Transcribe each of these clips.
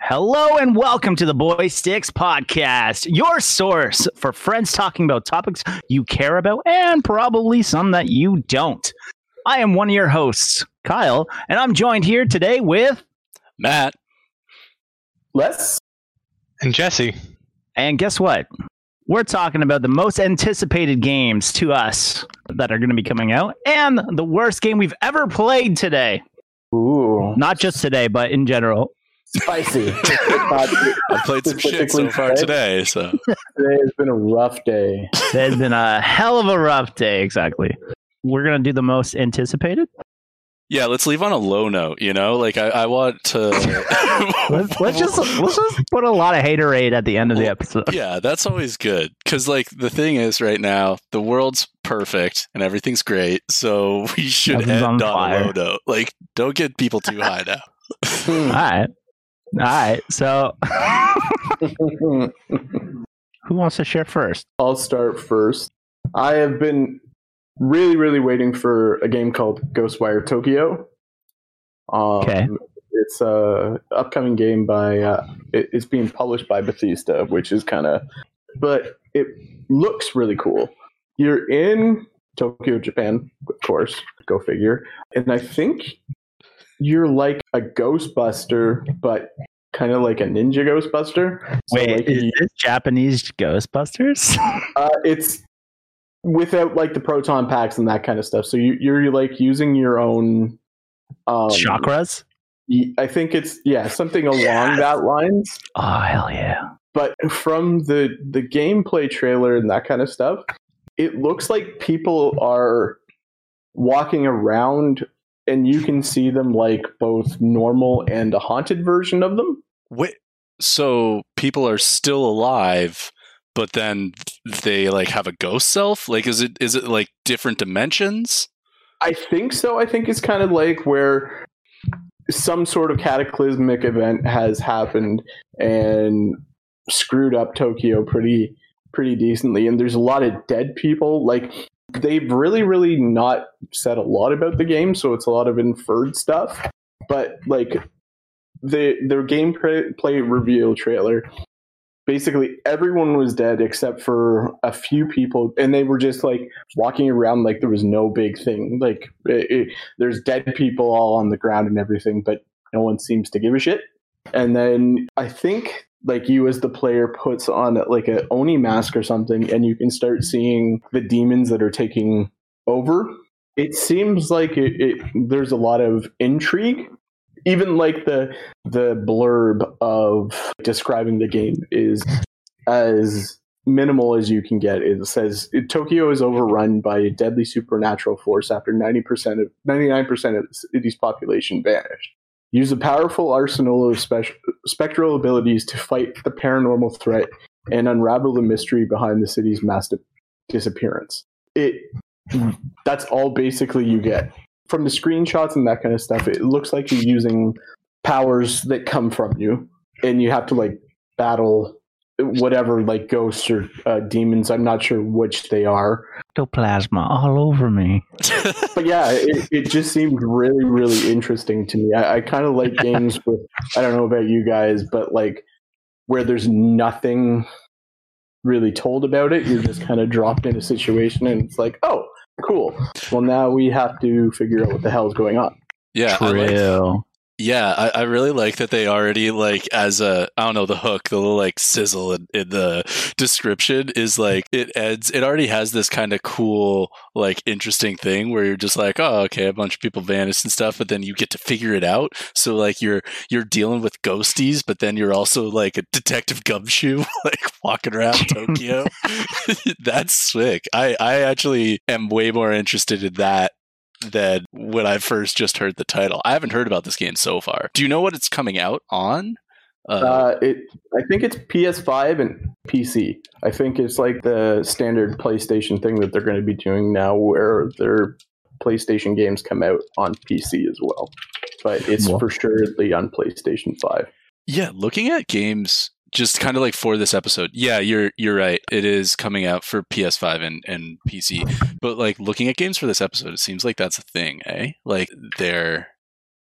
Hello and welcome to the Boy Sticks podcast, your source for friends talking about topics you care about and probably some that you don't. I am one of your hosts, Kyle, and I'm joined here today with Matt. Les? And Jesse. And guess what? We're talking about the most anticipated games to us that are going to be coming out and the worst game we've ever played today. Ooh. Not just today, but in general. Spicy. I've played some shit so far today, so Today has been a rough day. It has been a hell of a rough day, exactly. We're going to do the most anticipated. yeah. Let's leave on a low note. You know, like I, I want to. Let's, let's just let's just put a lot of haterade at the end of the episode. Yeah, that's always good. Because, like, the thing is, right now, the world's perfect and everything's great. So we should Everything's end on on a low note. Like, don't get people too high now. All right, all right. So, who wants to share first? I'll start first. I have been really, really waiting for a game called Ghostwire Tokyo. Um, Okay. It's a upcoming game by. Uh, it, it's being published by Bethesda, which is kind of, but it looks really cool. You're in Tokyo, Japan, of course. Go figure. And I think you're like a Ghostbuster, but kind of like a ninja Ghostbuster. So, Wait, like, is this Japanese Ghostbusters? Uh, it's without like the proton packs and that kind of stuff. So you, you're like using your own um, Chakras? I think it's yeah something along Yes. that lines. Oh hell yeah! But from the the gameplay trailer and that kind of stuff, it looks like people are walking around and you can see them like both normal and a haunted version of them. Wait, so people are still alive, but then they like have a ghost self? Like, is it is it like different dimensions? I think so. I think it's kind of like where some sort of cataclysmic event has happened and screwed up Tokyo pretty pretty decently and there's a lot of dead people like they've really really not said a lot about the game so it's a lot of inferred stuff. But like the their gameplay play reveal trailer basically everyone was dead except for a few people and they were just like walking around like there was no big thing. Like it, it, there's dead people all on the ground and everything but no one seems to give a shit. And then i think like you as the player puts on like a oni mask or something and you can start seeing the demons that are taking over it seems like it, it there's a lot of intrigue even like the the blurb of describing the game is as minimal as you can get. It says Tokyo is overrun by a deadly supernatural force after 90% of 99% of the city's population vanished. Use a powerful arsenal of spec- spectral abilities to fight the paranormal threat and unravel the mystery behind the city's mass di- disappearance. It that's all basically you get from the screenshots and that kind of stuff. It looks like you're using powers that come from you, and you have to like battle whatever like ghosts or uh, demons. I'm not sure which they are, Ectoplasma all over me. but yeah, it, it just seemed really, really interesting to me. I, I kind of like games with I don't know about you guys, but like where there's nothing really told about it. You're just kind of dropped in a situation, and it's like, oh, cool. Well, now we have to figure out what the hell's going on. Yeah, I like, True. Yeah, I, I really like that they already like as a I don't know the hook, the little like sizzle in, in the description is like it ends. It already has this kind of cool like interesting thing where you're just like, oh, okay, a bunch of people vanished and stuff, but then you get to figure it out. So like you're you're dealing with ghosties, but then you're also like a detective gumshoe, like walking around Tokyo. That's sick. I I actually am way more interested in that than when I first just heard the title. I haven't heard about this game so far. Do you know what it's coming out on? Uh, Uh, it, I think it's PS5 and PC. I think it's like the standard PlayStation thing that they're going to be doing now, where their PlayStation games come out on PC as well. But it's Well- for surely on PlayStation 5. yeah, looking at games just kind of like for this episode. Yeah, you're you're right. It is coming out for PS5 and, and PC. But like looking at games for this episode, it seems like that's a thing, eh? Like they're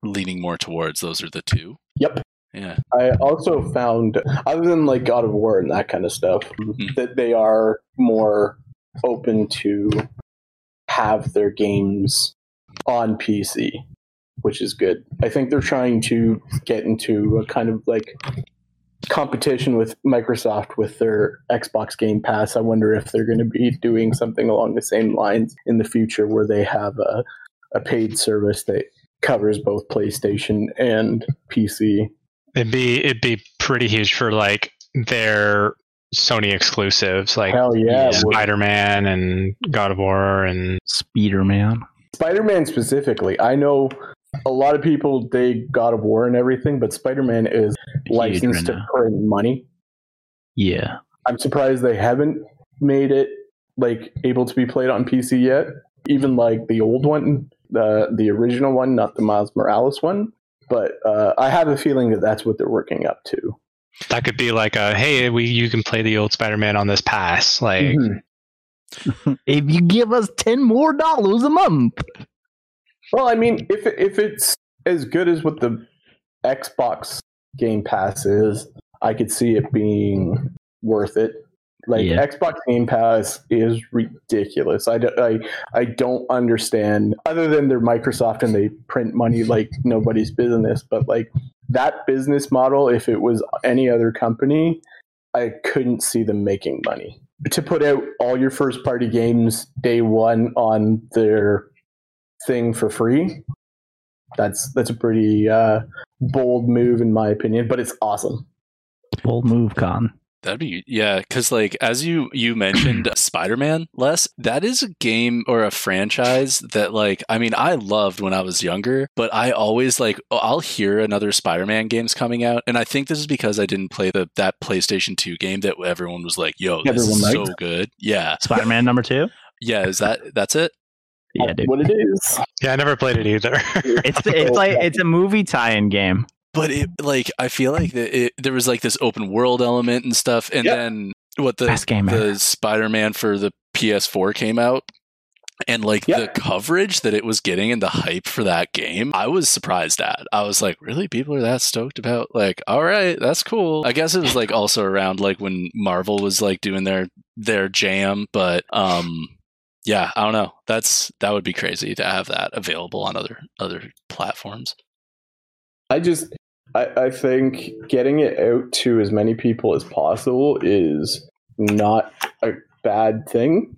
leaning more towards those are the two. Yep. Yeah. I also found, other than like God of War and that kind of stuff, Mhm. that they are more open to have their games on PC, which is good. I think they're trying to get into a kind of like competition with Microsoft with their Xbox Game Pass. I wonder if they're going to be doing something along the same lines in the future where they have a, a paid service that covers both PlayStation and PC. It'd be it'd be pretty huge for like their Sony exclusives, like Hell yeah. Spider Man and God of War, and Spider-Man. Spider-Man specifically, I know a lot of people dig God of War and everything, but Spider-Man is licensed to right now. print money. Yeah. I'm surprised they haven't made it like able to be played on PC yet. Even like the old one, the the original one, not the Miles Morales one. But uh, I have a feeling that that's what they're working up to. that could be like a hey, we you can play the old Spider Man on this pass, like. Mhm. If you give us ten more dollars a month. Well, I mean, if if it's as good as what the Xbox Game Pass is, I could see it being worth it. Like Yeah. Xbox Game Pass is ridiculous. I, don't- I I don't understand other than they're Microsoft and they print money like nobody's business, but like that business model if it was any other company, I couldn't see them making money. To put out all your first party games day 1 on their thing for free. That's that's a pretty uh, bold move in my opinion, but it's awesome. Bold move, Con. That'd be yeah, because like as you you mentioned Spider-Man, Les, that is a game or a franchise that like I mean I loved when I was younger, but I always like I'll hear another Spider-Man games coming out, and I think this is because I didn't play the that PlayStation 2 game that everyone was like, "Yo, this Everyone is so good." Yeah, Spider-Man number two. yeah, is that that's it? Yeah, dude. What it is? Yeah, I never played it either. It's it's like it's a movie tie-in game. But it like I feel like the, it, there was like this open world element and stuff, and Yeah. then what the Best game ever. the Spider-Man for the PS4 came out and like Yeah. the coverage that it was getting and the hype for that game, I was surprised at. I was like, really people are that stoked about like, all right, that's cool. I guess it was like also around like when Marvel was like doing their their jam, but um yeah, I don't know. That's that would be crazy to have that available on other other platforms. I just I, I think getting it out to as many people as possible is not a bad thing.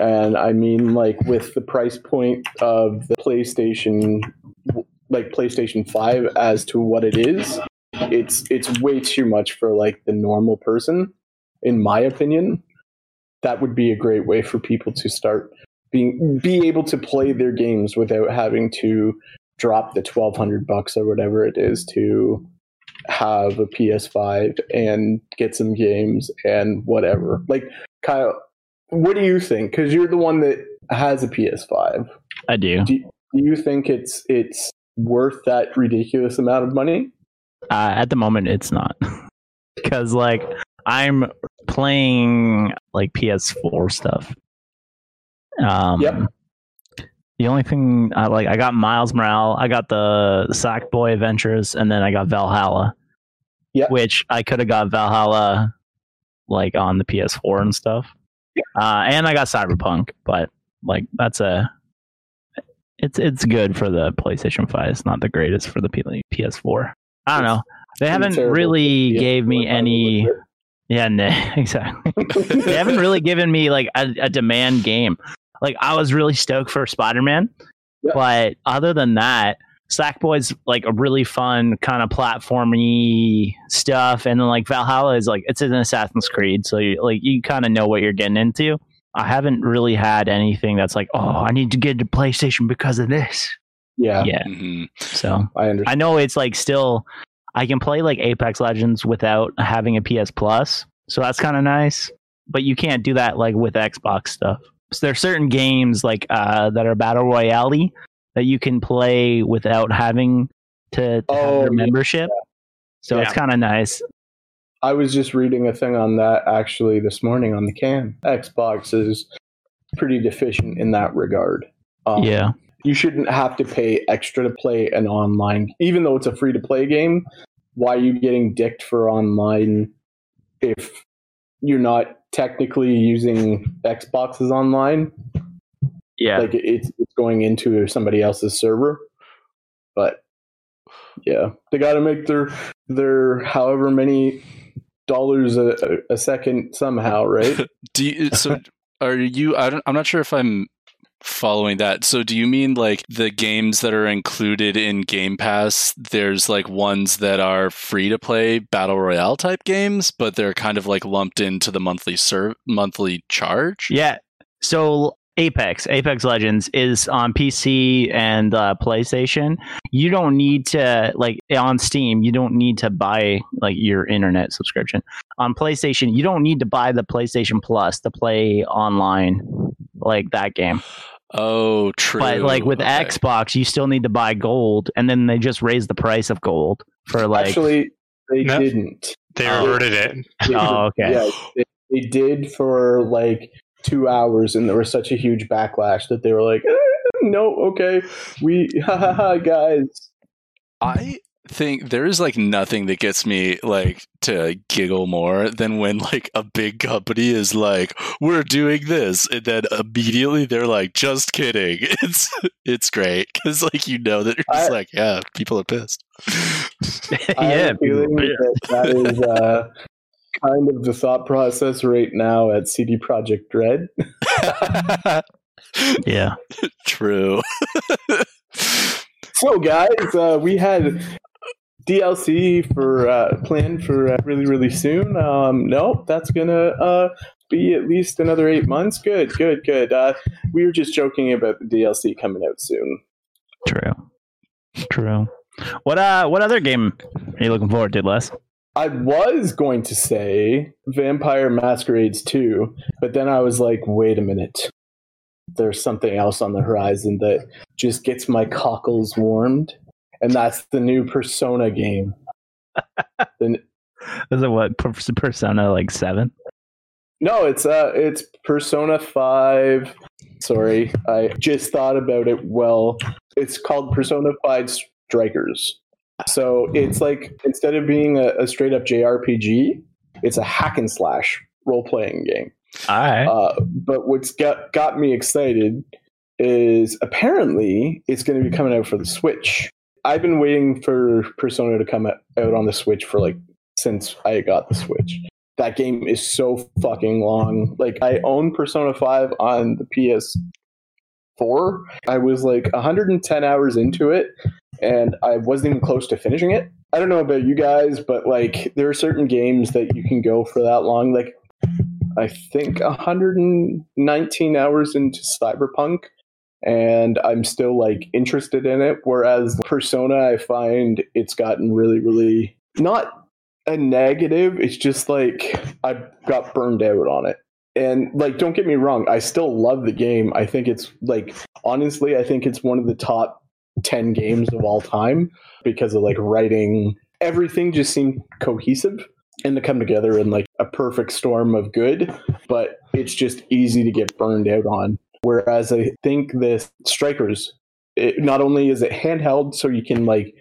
And I mean like with the price point of the PlayStation like PlayStation 5 as to what it is, it's it's way too much for like the normal person in my opinion. That would be a great way for people to start being be able to play their games without having to drop the 1200 bucks or whatever it is to have a PS5 and get some games and whatever. Like Kyle, what do you think? Cuz you're the one that has a PS5. I do. Do, do you think it's it's worth that ridiculous amount of money? Uh, at the moment, it's not because like I'm playing like PS4 stuff. Um, Yep. The only thing I like, I got Miles Morales, I got the Sackboy Adventures, and then I got Valhalla. Yep. Which I could have got Valhalla like on the PS4 and stuff. Yep. Uh, and I got Cyberpunk, but like that's a it's it's good for the PlayStation 5. It's not the greatest for the PS4. I don't know. They haven't really gave me any. Do. Yeah, nah, exactly. they haven't really given me like a, a demand game. Like I was really stoked for Spider Man, Yeah. but other than that, Sackboy's like a really fun kind of platformy stuff, and then like Valhalla is like it's an Assassin's Creed, so you like you kind of know what you're getting into. I haven't really had anything that's like, oh, I need to get to PlayStation because of this. Yeah, Yeah, hmm so I understand. I know it's like still I can play like Apex Legends without having a PS Plus. So that's kind of nice. But you can't do that like with Xbox stuff. So there are certain games like uh that are battle royale that you can play without having to, to Oh, have your yeah. membership. So it's kind of nice. I was just reading a thing on that actually this morning on the can. Xbox is pretty deficient in that regard. Um, yeah. you shouldn't have to pay extra to play an online, even though it's a free to play game. Why are you getting dicked for online if you're not technically using Xboxes online? Yeah. Like it's it's going into somebody else's server. But yeah, they got to make their their however many dollars a, a second somehow, right? Do you, so are you I don't, I'm not sure if I'm following that. So do you mean like the games that are included in Game Pass there's like ones that are free to play battle royale type games but they're kind of like lumped into the monthly serve monthly charge? Yeah. So Apex, Apex Legends is on PC and uh, PlayStation. You don't need to like on Steam. You don't need to buy like your internet subscription. On PlayStation, you don't need to buy the PlayStation Plus to play online like that game. Oh, true. But like with Okay. Xbox, you still need to buy gold, and then they just raised the price of gold for like. Actually, they No. didn't. They reverted it. They- Oh, okay. Yeah, they, they did for like two hours, and there was such a huge backlash that they were like, "Eh, "No, okay, we, ha ha ha, guys." I think there is like nothing that gets me like to giggle more than when like a big company is like we're doing this and then immediately they're like just kidding it's it's great because like you know that you're just I- like yeah people are pissed yeah, have a feeling that that is uh, kind of the thought process right now at CD Projekt Red. yeah. true So, guys, uh, we had DLC for uh, planned for uh, really, really soon. Um, nope, that's gonna uh, be at least another eight months. Good, good, good. Uh, we were just joking about the DLC coming out soon. True. True. What uh? What other game are you looking forward to, Les? I was going to say Vampire Masquerades 2, but then I was like, wait a minute. There's something else on the horizon that just gets my cockles warmed, and that's the new Persona game. The- Is it what Persona like seven? no, it's uh it's Persona 5. Sorry, I just thought about it well. It's called Persona 5 Strikers. So it's like instead of being a, a straight up JRPG, it's a hack and slash role playing game. All right. Uh, but what's got got me excited is apparently it's going to be coming out for the Switch. I've been waiting for Persona to come out on the Switch for like since I got the Switch. That game is so fucking long. Like I own Persona 5 on the PS4. I was like 110 hours into it and I wasn't even close to finishing it. I don't know about you guys, but like there are certain games that you can go for that long. Like I think 119 hours into Cyberpunk, and I'm still like interested in it. Whereas Persona, I find it's gotten really, really not a negative. It's just like I got burned out on it. And like, don't get me wrong, I still love the game. I think it's like honestly, I think it's one of the top 10 games of all time because of like writing. Everything just seemed cohesive and to come together in like a perfect storm of good, but it's just easy to get burned out on. Whereas I think the Strikers, it, not only is it handheld, so you can like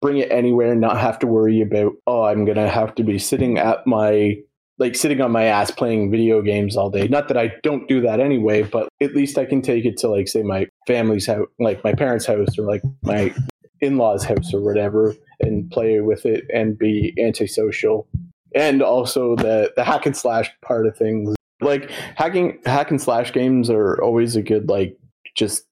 bring it anywhere and not have to worry about, oh, I'm to have to be sitting at my, like sitting on my ass playing video games all day. Not that I don't do that anyway, but at least I can take it to like, say, my family's house, like my parents' house or like my in law's house or whatever and play with it and be antisocial and also the the hack and slash part of things like hacking hack and slash games are always a good like just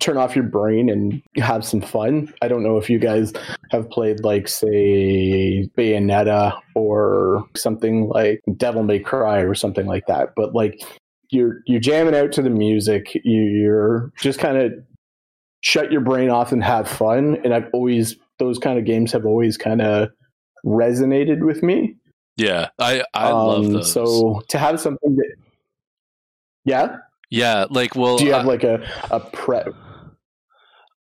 turn off your brain and have some fun. I don't know if you guys have played like say bayonetta or something like devil may cry or something like that but like you're you're jamming out to the music you, you're just kind of shut your brain off and have fun and i've always those kind of games have always kind of resonated with me yeah i i love um, those So to have something that, yeah. yeah like well Do you have I- like a a prep?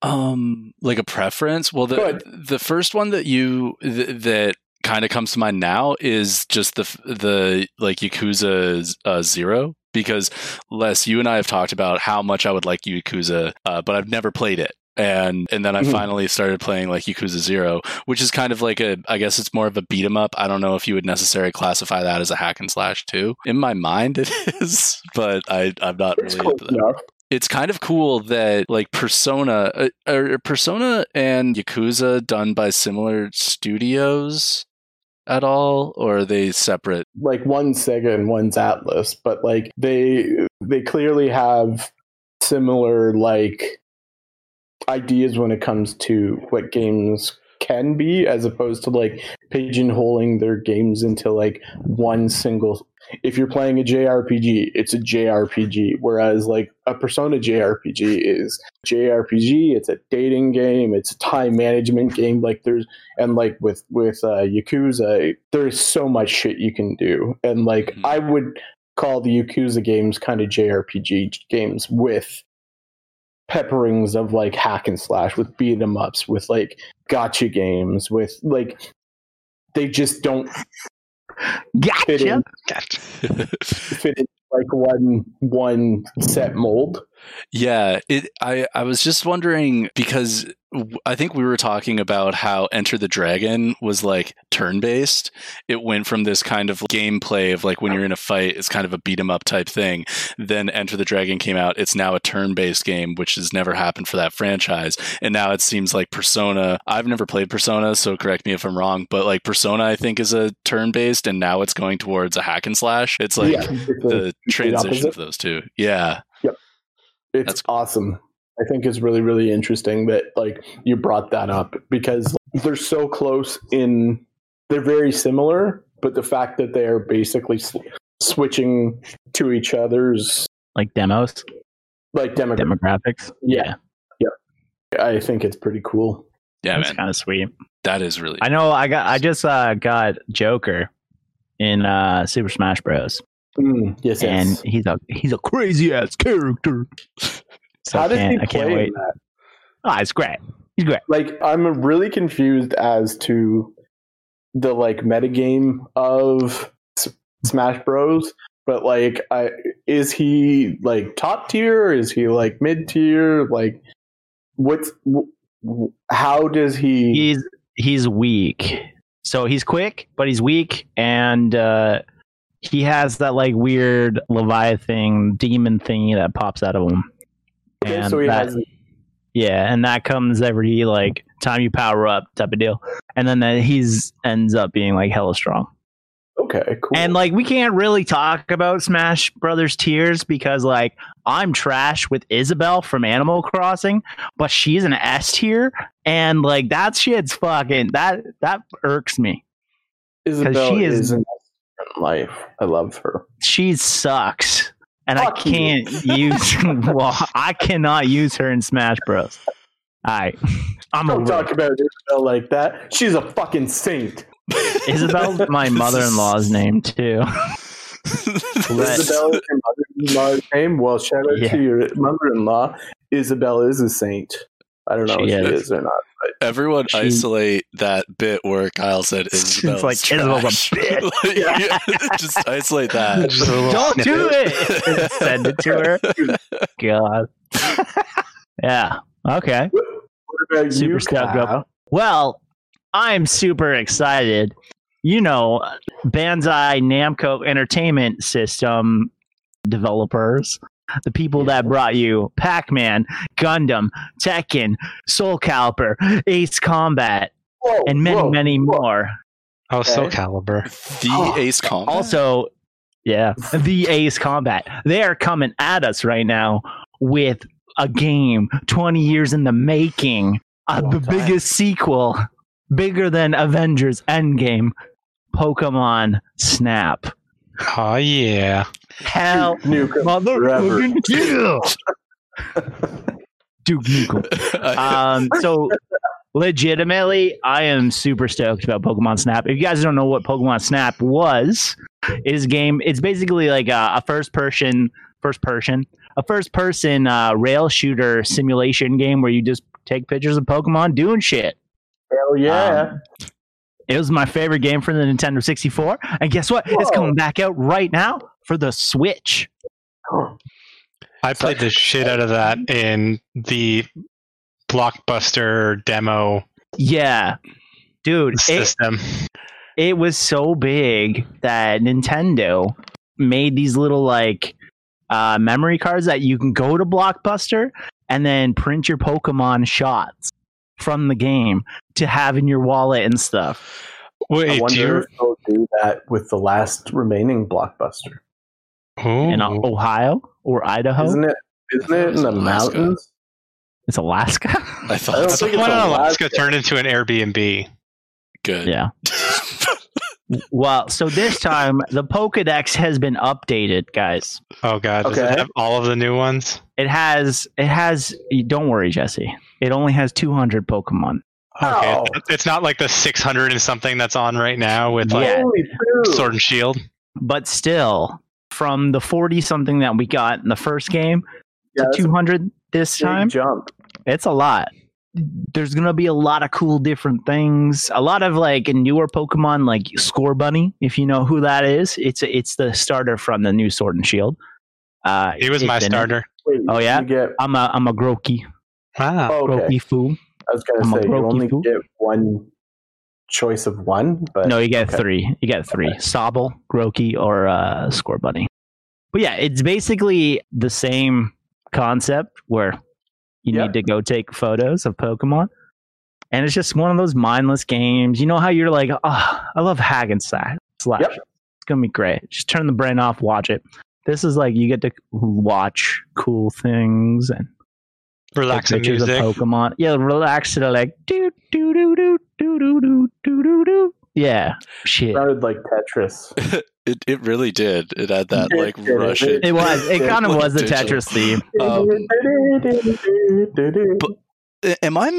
Um, like a preference. Well, the the first one that you th- that kind of comes to mind now is just the the like Yakuza uh, Zero because Les, you and I have talked about how much I would like Yakuza, uh, but I've never played it. And and then I Mhm. finally started playing like Yakuza Zero, which is kind of like a I guess it's more of a beat 'em up. I don't know if you would necessarily classify that as a hack and slash too. In my mind, it is, but I I'm not It's really into that enough. it's kind of cool that like Persona, uh, are Persona and Yakuza done by similar studios at all, or are they separate? Like one's Sega and one's Atlus, but like they they clearly have similar like ideas when it comes to what games can be as opposed to like pigeonholing their games into like one single if you're playing a JRPG, it's a JRPG. Whereas like a Persona JRPG is JRPG, it's a dating game, it's a time management game. Like there's and like with with uh, Yakuza, there's so much shit you can do. And like Mhm. I would call the Yakuza games kind of JRPG games with pepperings of like hack and slash, with beat 'em ups, with like gotcha games, with like they just don't fit Gotcha. in Gotcha. fit in like one one set mold. Yeah, it. I I was just wondering because I think we were talking about how Enter the Dragon was like turn based. It went from this kind of gameplay of like when you're in a fight, it's kind of a beat 'em up type thing. Then Enter the Dragon came out. It's now a turn based game, which has never happened for that franchise. And now it seems like Persona. I've never played Persona, so correct me if I'm wrong. But like Persona, I think is a turn based, and now it's going towards a hack and slash. It's like yeah, it's, a- the transition of those two. Yeah. It's that's- awesome. I think it's really really interesting that like you brought that up because they're so close in they're very similar, but the fact that they're basically sw- switching to each other's Like demos, like demographics. demographics. yeah, yeah, I think it's pretty cool. Yeah, That's man. kind of sweet. That is really I know. I got. I just uh, got Joker in uh, Super Smash Bros. Mm, yes, and yes. he's a he's a crazy ass character. So How I does he can't, I play can't wait. that? Oh, it's great. He's great. like I'm really confused as to the like metagame of S- Smash Bros. But like, I is he like top tier? Is he like mid tier? Like, what's w- w- how does he? He's he's weak. So he's quick, but he's weak, and uh, he has that like weird Leviathan demon thingy that pops out of him. okay, and so he that- has Yeah, and that comes every like time you power up type of deal. And then that he's ends up being like hella strong. okay, cool. And like we can't really talk about Smash Brothers tiers because like I'm trash with Isabelle from Animal Crossing, but she's an S tier and like that shit's fucking that that irks me. Isabelle she is- is in life. I love her. She sucks. And Fuck I can't use well, I cannot use her in Smash Bros. I I'm Don't a talk about Isabel like that. She's a fucking saint. Isabel's my mother-in-law's name too. Let- Isabel is your mother-in-law's name. Well, shout out Yeah. to your mother-in-law. Isabel is a saint. I don't know She if she is. is or not. Everyone She- isolate that bit where Kyle said It's Isabel's like, Isabel's a trash. bitch. Like, yeah, just isolate that. Just Don't do it. Send it to her. God. yeah. Okay. What about Super you, stoked up. Well, I'm super excited. You know, Bandai Namco Entertainment System developers, the people that brought you Pac-Man, Gundam, Tekken, Soul Calibur, Ace Combat, Whoa, and many, whoa, many whoa. more. Oh, Soul Calibur. The Oh, Ace Combat. Also, yeah, the Ace Combat. They are coming at us right now with a game 20 years in the making, uh, the time. biggest sequel, bigger than Avengers Endgame, Pokemon Snap. Oh yeah. Hell, Nukem motherfucking yeah. Duke Nukem. Um, so legitimately, I am super stoked about Pokemon Snap. If you guys don't know what Pokemon Snap was, it is a game. It's basically like a, a first person, first person, a first person uh, rail shooter simulation game where you just take pictures of Pokemon doing shit. Hell yeah. Um, it was my favorite game for the Nintendo 64, and guess what? It's coming back out right now for the Switch. I played the shit out of that in the blockbuster demo Yeah. Dude, it, system. it was so big that Nintendo made these little like uh, memory cards that you can go to Blockbuster and then print your Pokemon shots from the game to have in your wallet and stuff. I Wait, do wonder you? if they'll do that with the last remaining blockbuster. Oh, in uh, oh. Ohio or Idaho? Isn't it? Isn't it in the Alaska. mountains? It's Alaska. I I thought don't The so. think one it's in Alaska Alaska. turned into an Airbnb. good. yeah. Well, so this time the Pokedex has been updated, guys. Oh god, does Okay. it have all of the new ones? It has it has don't worry, Jesse. It only has 200 Pokemon. Okay, Oh. it's not like the 600 and something that's on right now with like Yeah. Sword and Shield. But still, from the 40 something that we got in the first game Yeah, to 200 this time, jump. it's a lot. There's gonna be a lot of cool different things. A lot of like newer Pokemon, like Scorbunny, if you know who that is. It's it's the starter from the new Sword and Shield. Uh, He was my starter. Wait, Oh, yeah? Get, I'm a I'm a Grookey, Wow. oh, okay. Grookey fool. I was gonna say you only fool. get one choice of one, but No, you get okay. three. You get three: Sobble, Grookey, or uh, Scorbunny. But yeah, it's basically the same concept where you Yeah. need to go take photos of Pokemon, and it's just one of those mindless games. You know how you're like, oh, I love hack and slash. slash. Yep. It's gonna be great. Just turn the brain off, watch it. This is like you get to watch cool things and take Relaxing pictures music. of Pokemon. Yeah, relax to like do do do do do do do do do do. Yeah, shit. It sounded like Tetris. It it really did. It had that like It did. Russian. It was. It kind of Like was the digital. Tetris theme. Um, A- Am I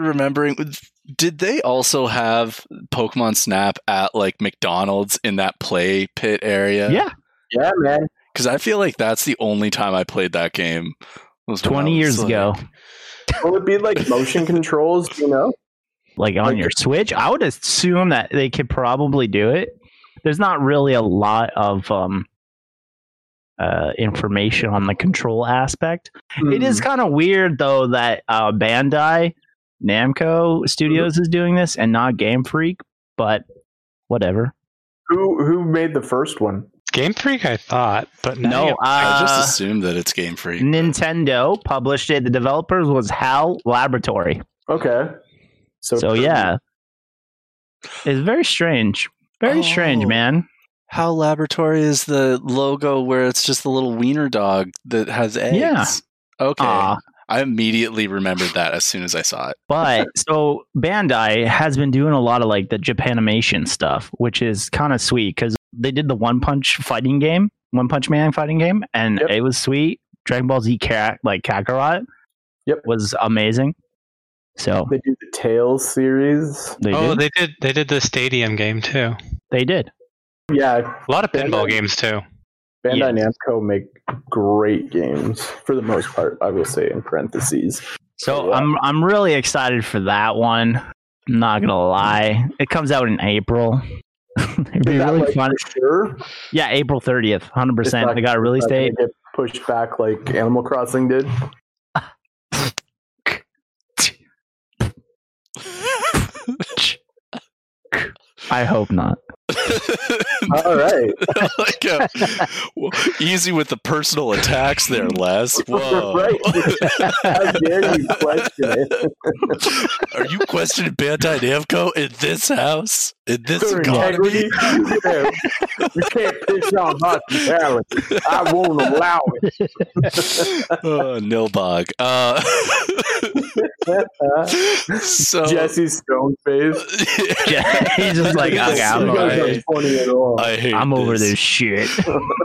misremembering? Did they also have Pokemon Snap at like McDonald's in that play pit area? Yeah, yeah, man. because I feel like that's the only time I played that game. Was twenty was, years like- ago, Will it be like motion controls? You know, like on your Switch. I would assume that they could probably do it. There's not really a lot of um, uh, information on the control aspect. It is Hmm. kind of weird though that uh, Bandai Namco Studios is doing this and not Game Freak, but whatever. Who who made the first one? Game Freak, I thought, but No, you- I just uh, assumed that it's Game Freak. Nintendo published it. The developers was HAL Laboratory. Okay, so So yeah, it's very strange. Very strange, Oh. man. HAL Laboratory is the logo where it's just the little wiener dog that has eggs. Yeah. Okay. Aw. I immediately remembered that as soon as I saw it. But so Bandai has been doing a lot of like the Japanimation stuff, which is kind of sweet because they did the One Punch fighting game, One Punch Man fighting game, and Yep. it was sweet. Dragon Ball Z Ka- like Kakarot, Yep. was amazing. So they do the Tales series. they oh, did. they did. They did the Stadium game too. They did. Yeah, A lot of pinball Bandai- games too. Bandai Yes. Namco make great games for the most part. I will say in parentheses. So Yeah. I'm I'm really excited for that one. I'm not gonna lie. It comes out in April. It'd be really like, fun. Sure, Yeah, April 30th, 100%. It's They got a release date. get pushed back like Animal Crossing did. I hope not. All right, like, uh, well, easy with the personal attacks there, Les. Whoa. right. How dare you question it? Are you questioning Bandai Namco in this house? In this Their economy? integrity? Yeah. You can't piss on hospitality. I won't allow it. oh, Nilbog. Uh, so Jesse Stone face. He's just like, okay, I'm, You over guys it. aren't funny at all. I hate I'm over this. this shit.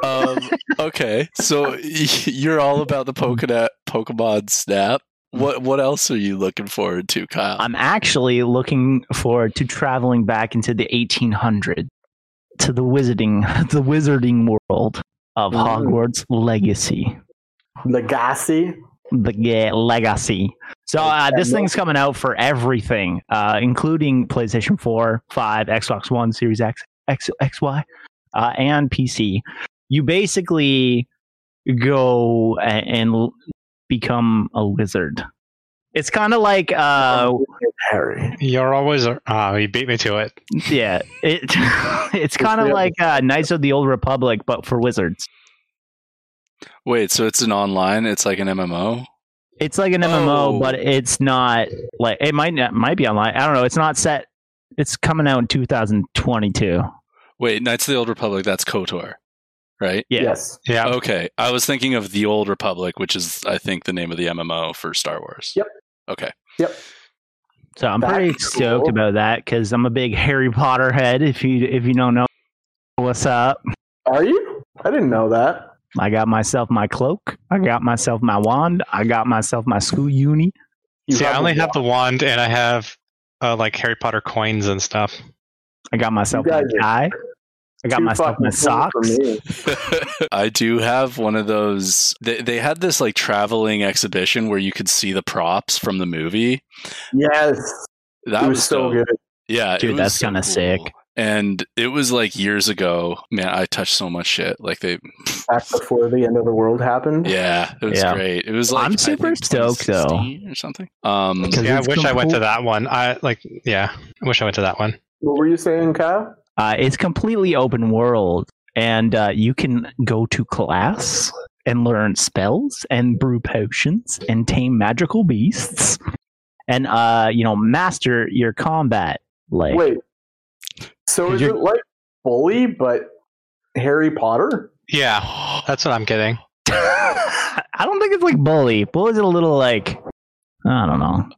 um, okay, so y- you're all about the Pokemon Pokemon Snap. What what else are you looking forward to, Kyle? I'm actually looking forward to traveling back into the 1800s to the wizarding, the wizarding world of Ooh. Hogwarts Legacy. Legacy. the yeah, legacy. So uh, this thing's coming out for everything, uh, including PlayStation 4, 5, Xbox One, Series X, X, XY, uh, and PC. You basically go and l- become a wizard. It's kind of like uh, Harry. You're always ah, you beat me to it. yeah, it it's kind of like uh, Knights of the Old Republic, but for wizards. Wait, so it's an online? It's like an MMO? It's like an MMO, Oh. but it's not like it might not, might be online. I don't know. It's not set. It's coming out in 2022. Wait, Knights of the Old Republic, that's KOTOR, right? Yes. Yeah. Okay. I was thinking of the Old Republic, which is, I think, the name of the MMO for Star Wars. Yep. Okay. Yep. So I'm That's pretty cool. stoked about that because I'm a big Harry Potter head. If you if you don't know what's up, Are you? I didn't know that. I got myself my cloak. I got myself my wand. I got myself my school uni. You See, I only have the wand, and I have uh, like Harry Potter coins and stuff. I got myself You my tie. I got too myself my socks. I do have one of those. They, they had this like traveling exhibition where you could see the props from the movie. Yes, That it was, so dope. good. Yeah, it Dude, was that's so kinda cool. sick. And it was like years ago. Man, I touched so much shit. Like they, Back before the end of the world happened. yeah, it was Yeah. great. It was like I'm super stoked, though. or something. Um, 'Cause Yeah, I it's wish I went cool- to that one. I like, yeah, I wish I went to that one. What were you saying, Kyle? Uh, it's completely open world, and uh, you can go to class and learn spells and brew potions and tame magical beasts, and uh, you know, master your combat. Like, Wait. So is you- it like Bully, but Harry Potter? Yeah, that's what I'm getting. I don't think it's like bully. Bully's a little like, I don't know.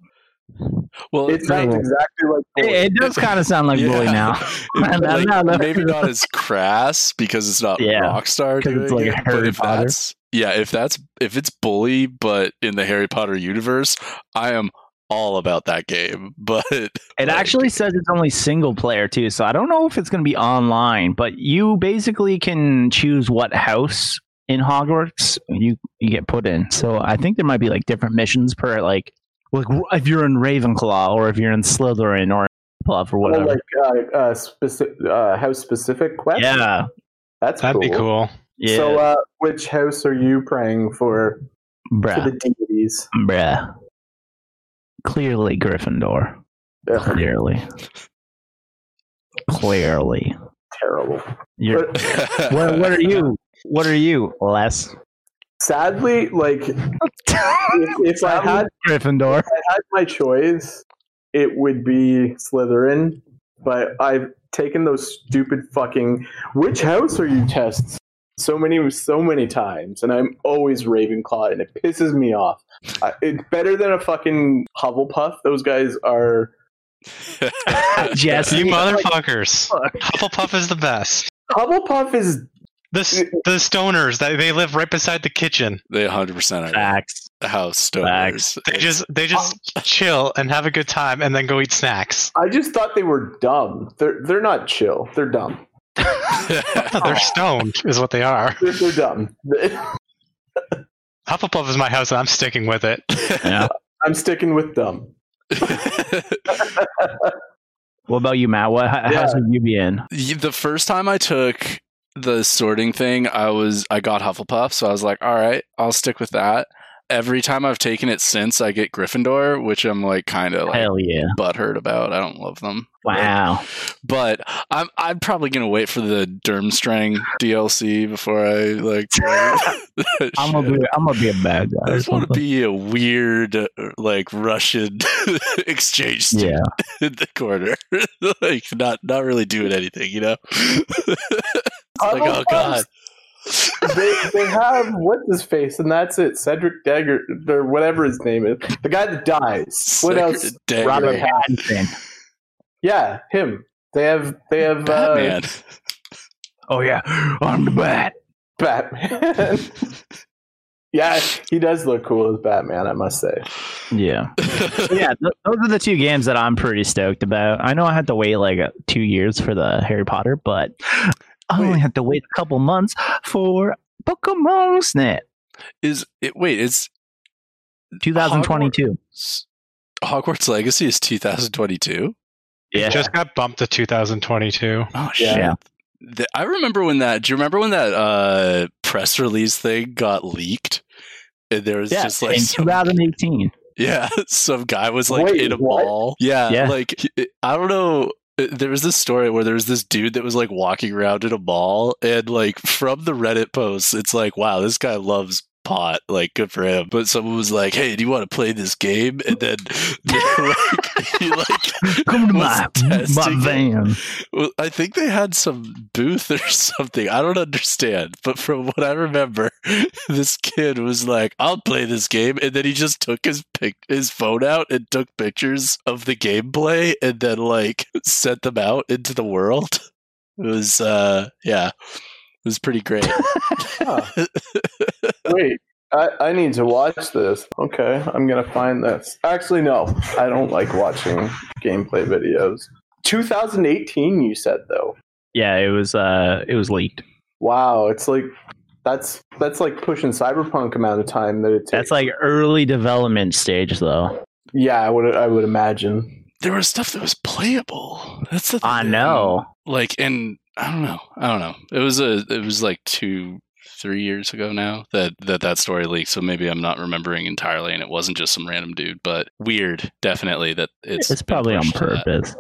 Well, It sounds no. exactly like It, Bully. it does kind of sound like bully now. It- like, no, no. maybe not as crass because it's not Yeah, Rockstar 'cause doing it's like it. but if Potter. that's yeah, if that's if it's bully, but in the Harry Potter universe, I am all about that game. But It like, actually says it's only single player too, so I don't know if it's going to be online. But you basically can choose what house in Hogwarts you you get put in. So I think there might be like different missions per like like if you're in Ravenclaw or if you're in Slytherin or Hufflepuff or Oh, whatever. like uh, uh, specific, uh, house specific quest. yeah, that's That'd be cool. yeah, So, uh, which house are you praying for? For bruh, the deities. bruh. Clearly Gryffindor. Ugh, Clearly, clearly. terrible. You're, what, what are you? What are you, Les? Sadly, like if, if I had Gryffindor. if I had my choice, it would be Slytherin. But I've taken those stupid fucking which house are you tests so many so many times, and I'm always Ravenclaw, and it pisses me off. I, it's better than a fucking Hufflepuff. Those guys are Jesse. You motherfuckers! Hufflepuff is the best. Hufflepuff is The the stoners that they live right beside the kitchen. they 100 percent are Facts. house Facts. stoners. They just they just chill and have a good time and then go eat snacks. I just thought they were dumb. They're they're not chill. They're dumb. They're stoned, is what they are. They're, they're dumb. Hufflepuff is my house, and I'm sticking with it. Yeah. I'm sticking with dumb. What about you, Matt? What how, Yeah. house would you be in? the first time I took the sorting thing, I was I got Hufflepuff, so I was like, all right, I'll stick with that. Every time I've taken it since, I get Gryffindor, which I'm like kind of like Hell yeah! butthurt about. I don't love them. Wow. But I'm I'm probably gonna wait for the Durmstrang DLC before I like. I'm gonna be I'm gonna be a bad guy. I just want to be a weird, uh, like Russian exchange student Yeah. in the corner, like not not really doing anything, you know. Like, oh god, they they have what's his face, and that's it. Cedric Dagger or whatever his name is, the guy that dies. What Secret else? Dagger. Robert Pattinson. Yeah, him. They have they have uh, Batman. Oh yeah, I'm the bat. Batman. yeah, he does look cool as Batman. I must say. Yeah. yeah, th- those are the two games that I'm pretty stoked about. I know I had to wait like uh, two years for the Harry Potter, but I only Wait. had to wait a couple months for Pokemon Snap Is it? Wait, it's 2022. Hogwarts Legacy is 2022. Yeah. Just got bumped to 2022. Oh shit! Yeah. The- I remember when that. Do you remember when that uh, press release thing got leaked? And there was yeah, just like in some- 2018. Yeah, some guy was like Wait, in a what? mall. Yeah, Yeah. like I don't know. There was this story where there was this dude that was like walking around in a mall, and like from the Reddit posts, it's like, wow, this guy loves pot. Like, good for him. But someone was like, hey, do you want to play this game? And then like, he like Come to my, my van. Well, I think they had some booth or something. I don't understand, but from what I remember, this kid was like, "I'll play this game," and then he just took his pic- his phone out and took pictures of the gameplay, and then like sent them out into the world. It was, uh, yeah, was pretty great. Huh. Wait, I, I need to watch this. Okay, I'm gonna find this. Actually, no, I don't like watching gameplay videos. 2018, you said though. Yeah, it was uh it was leaked. Wow, it's like that's that's like pushing cyberpunk amount of time that it takes. That's like early development stage though. yeah, I would I would imagine. there was stuff that was playable. That's the thing. I know. like and i don't know i don't know it was a it was like two three years ago now that that that story leaked so maybe i'm not remembering entirely and it wasn't just some random dude but weird definitely that it's It's, probably on pushed to that. purpose.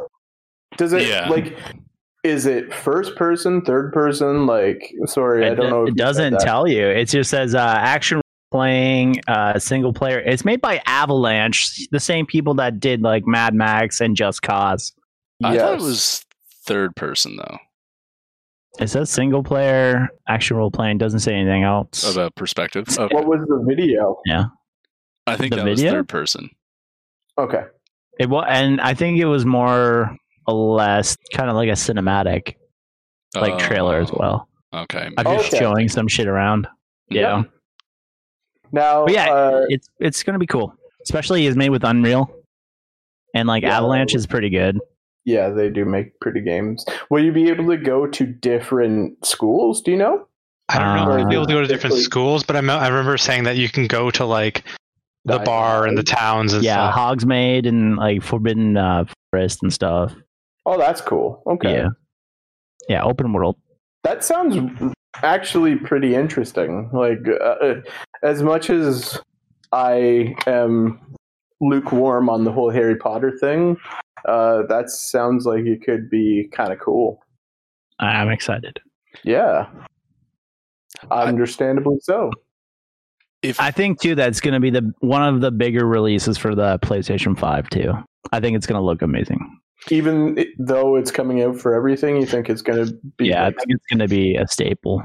Does it Yeah. like? Is it first person, third person? Like, sorry, I It, don't know. if it doesn't tell you. It just says uh, action playing uh, single player. It's made by Avalanche, the same people that did like Mad Max and Just Cause. i thought it was third person though It says single player action role playing. Doesn't say anything else. about perspective okay. What was the video? Yeah, I think the that was video? third person Okay. It was, and I think it was more or less kind of like a cinematic like trailer as Oh, well. okay I'm just Okay. showing some shit around. Yeah, Now, But yeah, uh, it's it's gonna be cool. Especially it's made with Unreal, and like Yeah. Avalanche is pretty good. Yeah, they do make pretty games. Will you be able to go to different schools? Do you know? I don't know if you'll be able to go to different Uh, schools, but I, me- I remember saying that you can go to like the Diamond bar and the towns and yeah, stuff. Hogsmeade and like Forbidden uh, Forest and stuff. Oh, that's cool. Okay. Yeah, yeah, open world. That sounds actually pretty interesting. Like, uh, as much as I am lukewarm on the whole Harry Potter thing, uh, that sounds like it could be kind of cool. I- I'm excited. Yeah. I- Understandably so. if I think too that's gonna be the one of the bigger releases for the PlayStation Five too. I think it's gonna look amazing. Even though it's coming out for everything, you think it's going to be. Yeah, I think it's gonna be a staple.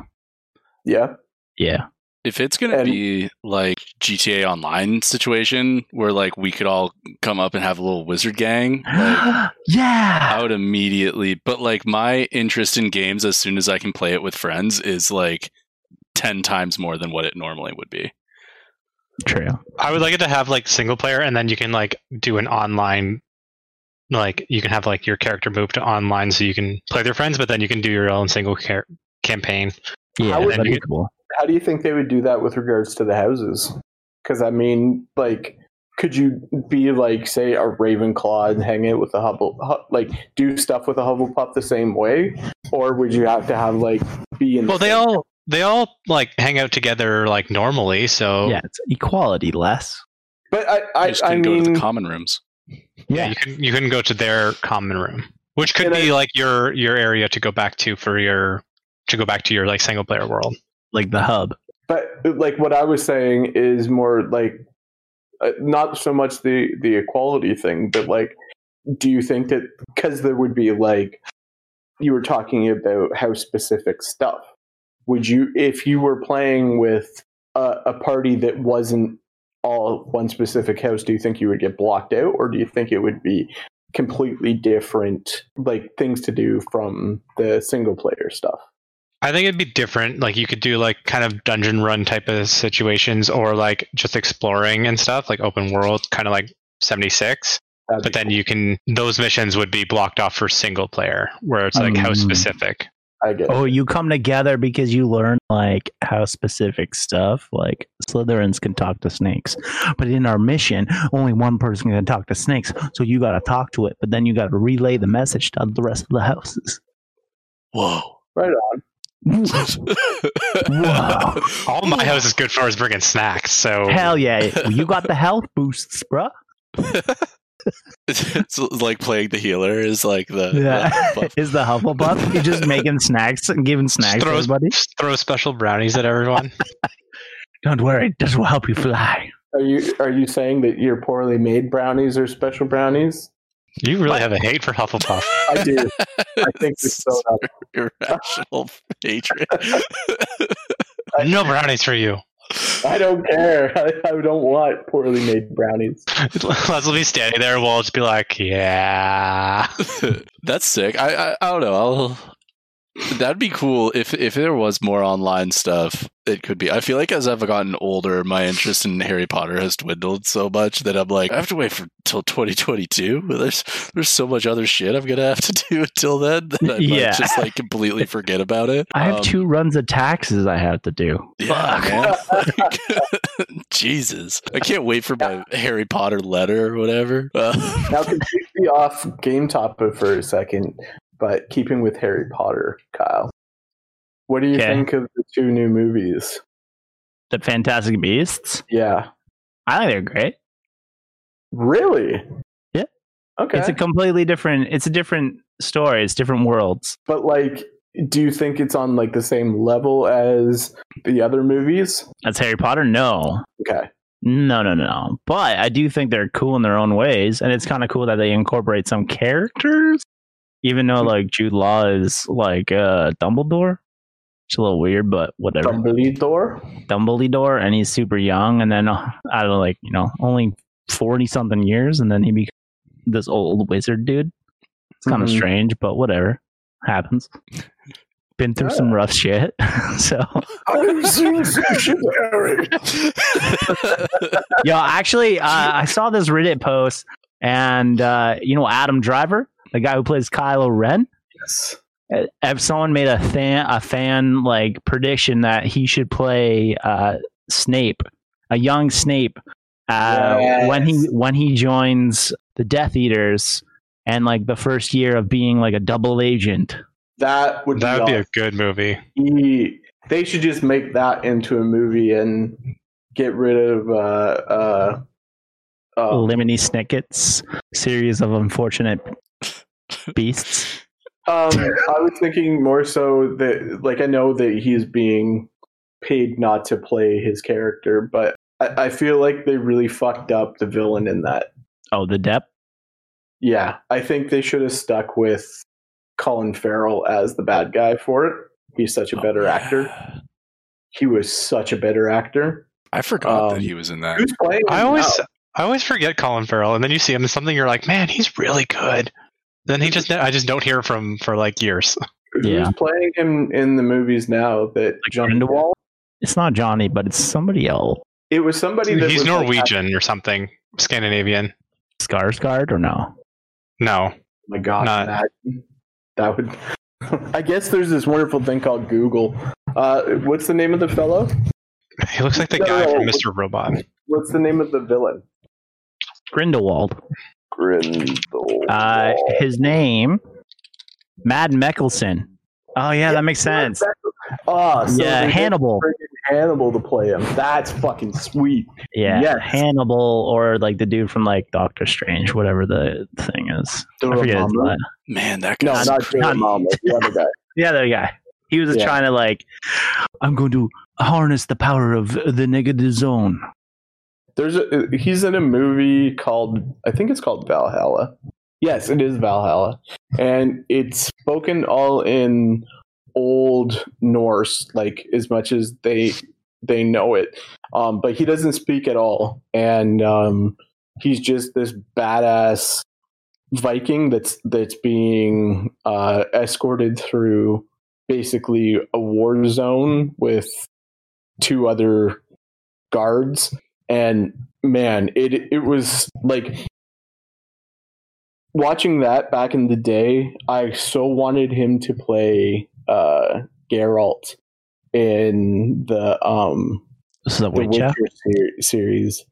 yeah. Yeah, If it's gonna And- be like GTA Online situation where like we could all come up and have a little wizard gang, like yeah. I would immediately. But like my interest in games as soon as I can play it with friends is like ten times more than what it normally would be. True. I would like it to have like single player, and then you can like do an online, like you can have like your character move to online, so you can play with your friends, but then you can do your own single car- campaign. Yeah, How would that'd be you- cool. How do you think they would do that with regards to the houses? Because I mean, like, could you be like, say, a Ravenclaw and hang out with a Hubble, like, do stuff with a Hufflepuff the same way, or would you have to have like be in? the Well, they same- all they all like hang out together like normally, so Yeah, it's equality less. But I, You I, just I can go to mean, the common rooms. yeah, you can you can go to their common room, which could And be I- like your your area to go back to for your to go back to your like single player world. Like the hub. but like what I was saying is more like uh, not so much the the equality thing, but like, do you think that because there would be like you were talking about house specific stuff, would you if you were playing with a, a party that wasn't all one specific house, do you think you would get blocked out, or do you think it would be completely different like things to do from the single player stuff? I think it'd be different. Like you could do like kind of dungeon run type of situations, or like just exploring and stuff, like open world, kind of like seventy six. That'd But be then you can those missions would be blocked off for single player, where it's like house Mm. specific. I get it. Oh, you come together because you learn like how specific stuff, like Slytherins can talk to snakes. But in our mission, only one person can talk to snakes. So you got to talk to it, but then you got to relay the message to the rest of the houses. Whoa. right on. Whoa. All my house is good for is bringing snacks. So Hell yeah. You got the health boosts, bruh. it's like playing the healer is like the, Yeah. the buff. Is the Hufflepuff? You're just making snacks and giving snacks to throw, everybody? throw special brownies at everyone. Don't worry, this will help you fly. Are you are you saying that your poorly made brownies are special brownies? You really have a hate for Hufflepuff. I do. I think it's so up. irrational hatred. no brownies for you. I don't care. I, I don't want poorly made brownies. Les will be standing there. We'll just be like, yeah. That's sick. I, I I don't know. I'll that'd be cool if if there was more online stuff. It could be. I feel like as I've gotten older, my interest in Harry Potter has dwindled so much that I'm like, I have to wait for till 2022. There's there's so much other shit I'm gonna have to do until then that I might Yeah. just like completely forget about it. I have Um, two runs of taxes I have to do. Yeah, man. Like, Jesus, I can't wait for my Harry Potter letter or whatever. Uh, Now, completely off game topic for a second, but keeping with Harry Potter, Kyle. What do you Okay. think of the two new movies? The Fantastic Beasts. Yeah. I think they're great. Really? Yeah. Okay. It's a completely different. It's a different story. It's different worlds. but like, do you think it's on like the same level as the other movies? That's Harry Potter. No, Okay. no, no, no. But I do think they're cool in their own ways, and it's kind of cool that they incorporate some characters, even though like Jude Law is like uh, Dumbledore. It's a little weird, but whatever. Dumbledore. Dumbledore, and he's super young, and then uh, I don't know, like you know, only forty something years, and then he becomes this old wizard dude. It's kind of Mhm. strange, but whatever happens. Been through some rough shit, so I've seen some shit, Harry. yo, actually, uh, I saw this Reddit post, and uh, you know Adam Driver, the guy who plays Kylo Ren. Yes. uh, If someone made a fan a fan like prediction that he should play uh, Snape, a young Snape, uh, when he when he joins the Death Eaters, and like the first year of being like a double agent. That would That would be be, a good movie. he, they should just make that into a movie and get rid of uh uh uh Lemony Snicket's series of unfortunate beasts. um I was thinking more so that like I know that he's being paid not to play his character, but I, I feel like they really fucked up the villain in that. Oh, the Depp. Yeah. I think they should have stuck with Colin Farrell as the bad guy for it. He's such a better actor. He was such a better actor. I forgot Um, that he was in that. Who's playing I always, now? I always forget Colin Farrell, and then you see him in something, you're like, man, he's really good. Then he just, I just don't hear from for like years. Yeah. Who's playing him in the movies now? That Like John Grindelwald? It's not Johnny, but it's somebody else. It was somebody that He's was like, Norwegian or something, Scandinavian. Skarsgård or no? No, oh my god, Not- that, that would. I guess there's this wonderful thing called Google. Uh, what's the name of the fellow? he looks like the No, guy from. Mr. Robot. What's the name of the villain? Grindelwald. Grindelwald. Uh, his name, Mad Mikkelsen. Oh yeah, that makes sense. Oh, so yeah, Hannibal. Hannibal to play him. That's fucking sweet. Yeah, Yes. Hannibal or like the dude from like Doctor Strange, whatever the thing is. I forget his name. Man, that guy. No, not crazy. Dormammu, the other guy. Yeah, the other guy. He was Yeah. trying to like, I'm going to harness the power of the negative zone. There's a he's in a movie called I think it's called Valhalla. Yes, it is Valhalla, and it's spoken all in old Norse, like as much as they they know it. Um, but he doesn't speak at all, and um, he's just this badass Viking that's that's being uh, escorted through basically a war zone with two other guards and man it it was like watching that back in the day i so wanted him to play uh Geralt in the um This is the Witcher. Witcher ser- series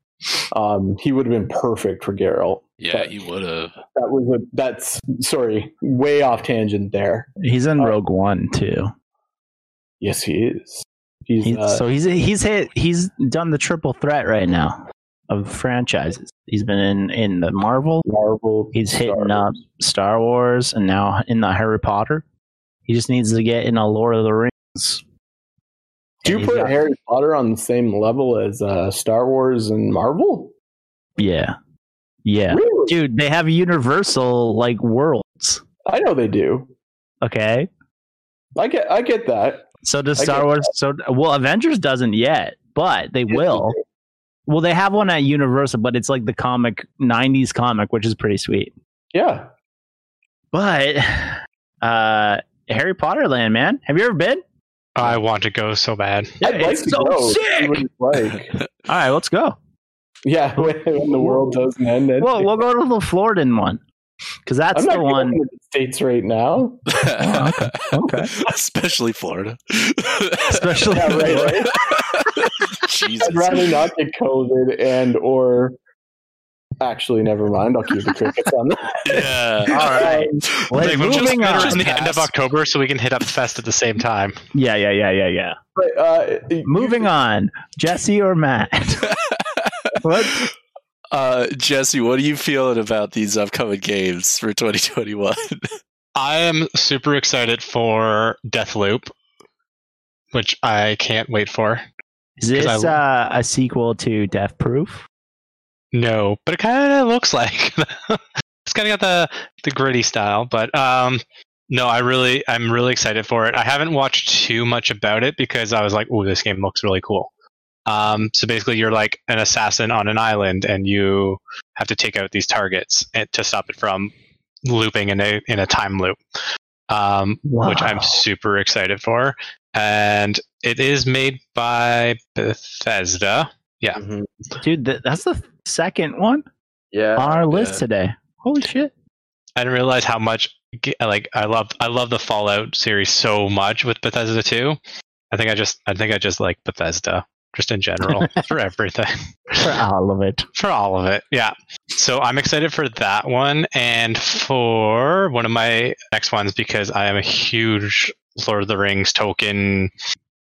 um he would have been perfect for Geralt Yeah, he would have. that was a that's sorry way off tangent there He's in Uh, Rogue One too. Yes, he is. He's, He's, uh, so he's he's hit he's done the triple threat right now of franchises. He's been in in the Marvel. Marvel. He's Star hitting up Star Wars and now in the Harry Potter. He just needs to get in a Lord of the Rings. Do you put got- Harry Potter on the same level as uh, Star Wars and Marvel? Yeah, yeah, Really? dude. They have Universal like worlds. I know they do. Okay, I get. I get that. So does Star get Wars. So well, Avengers doesn't yet, but they Yes, will. they. Well, they have one at Universal, but it's like the comic '90s comic, which is pretty sweet. Yeah. But uh Harry Potter Land, man. Have you ever been? I want to go so bad. I'd like it's to so go. sick. it's like. All right, let's go. yeah, when, when the world doesn't end. Well, we'll go to the Florida one because that's I'm not the one. going to the states right now. Oh, okay. Especially Florida. Especially Yeah, right, right. Jesus. I'd rather not get COVID and or. Actually, never mind. I'll keep the crickets on that. Yeah. All right. Well, Like, we'll just moving put on. around the end of October so we can hit up Fest at the same time. Yeah, yeah, yeah, yeah, yeah. But, uh, Moving on, Jesse or Matt? what? Uh, Jesse, what are you feeling about these upcoming games for 2021? I am super excited for Deathloop, which I can't wait for. Is this 'Cause I- uh, a sequel to Death Proof? No, but it kind of looks like it's kind of got the the gritty style. But um, no, I really I'm really excited for it. I haven't watched too much about it because I was like, oh, this game looks really cool. Um, so basically, you're like an assassin on an island, and you have to take out these targets to stop it from looping in a in a time loop. Um, which I'm super excited for. And it is made by Bethesda. Yeah. Mhm. Dude, th- that's the second one Yeah. on our list yeah. today. Holy shit! I didn't realize how much like I love I love the Fallout series so much with Bethesda too. I think I just I think I just like Bethesda just in general for everything For all of it. for all of it. Yeah. So I'm excited for that one and for one of my next ones because I am a huge Lord of the Rings Tolkien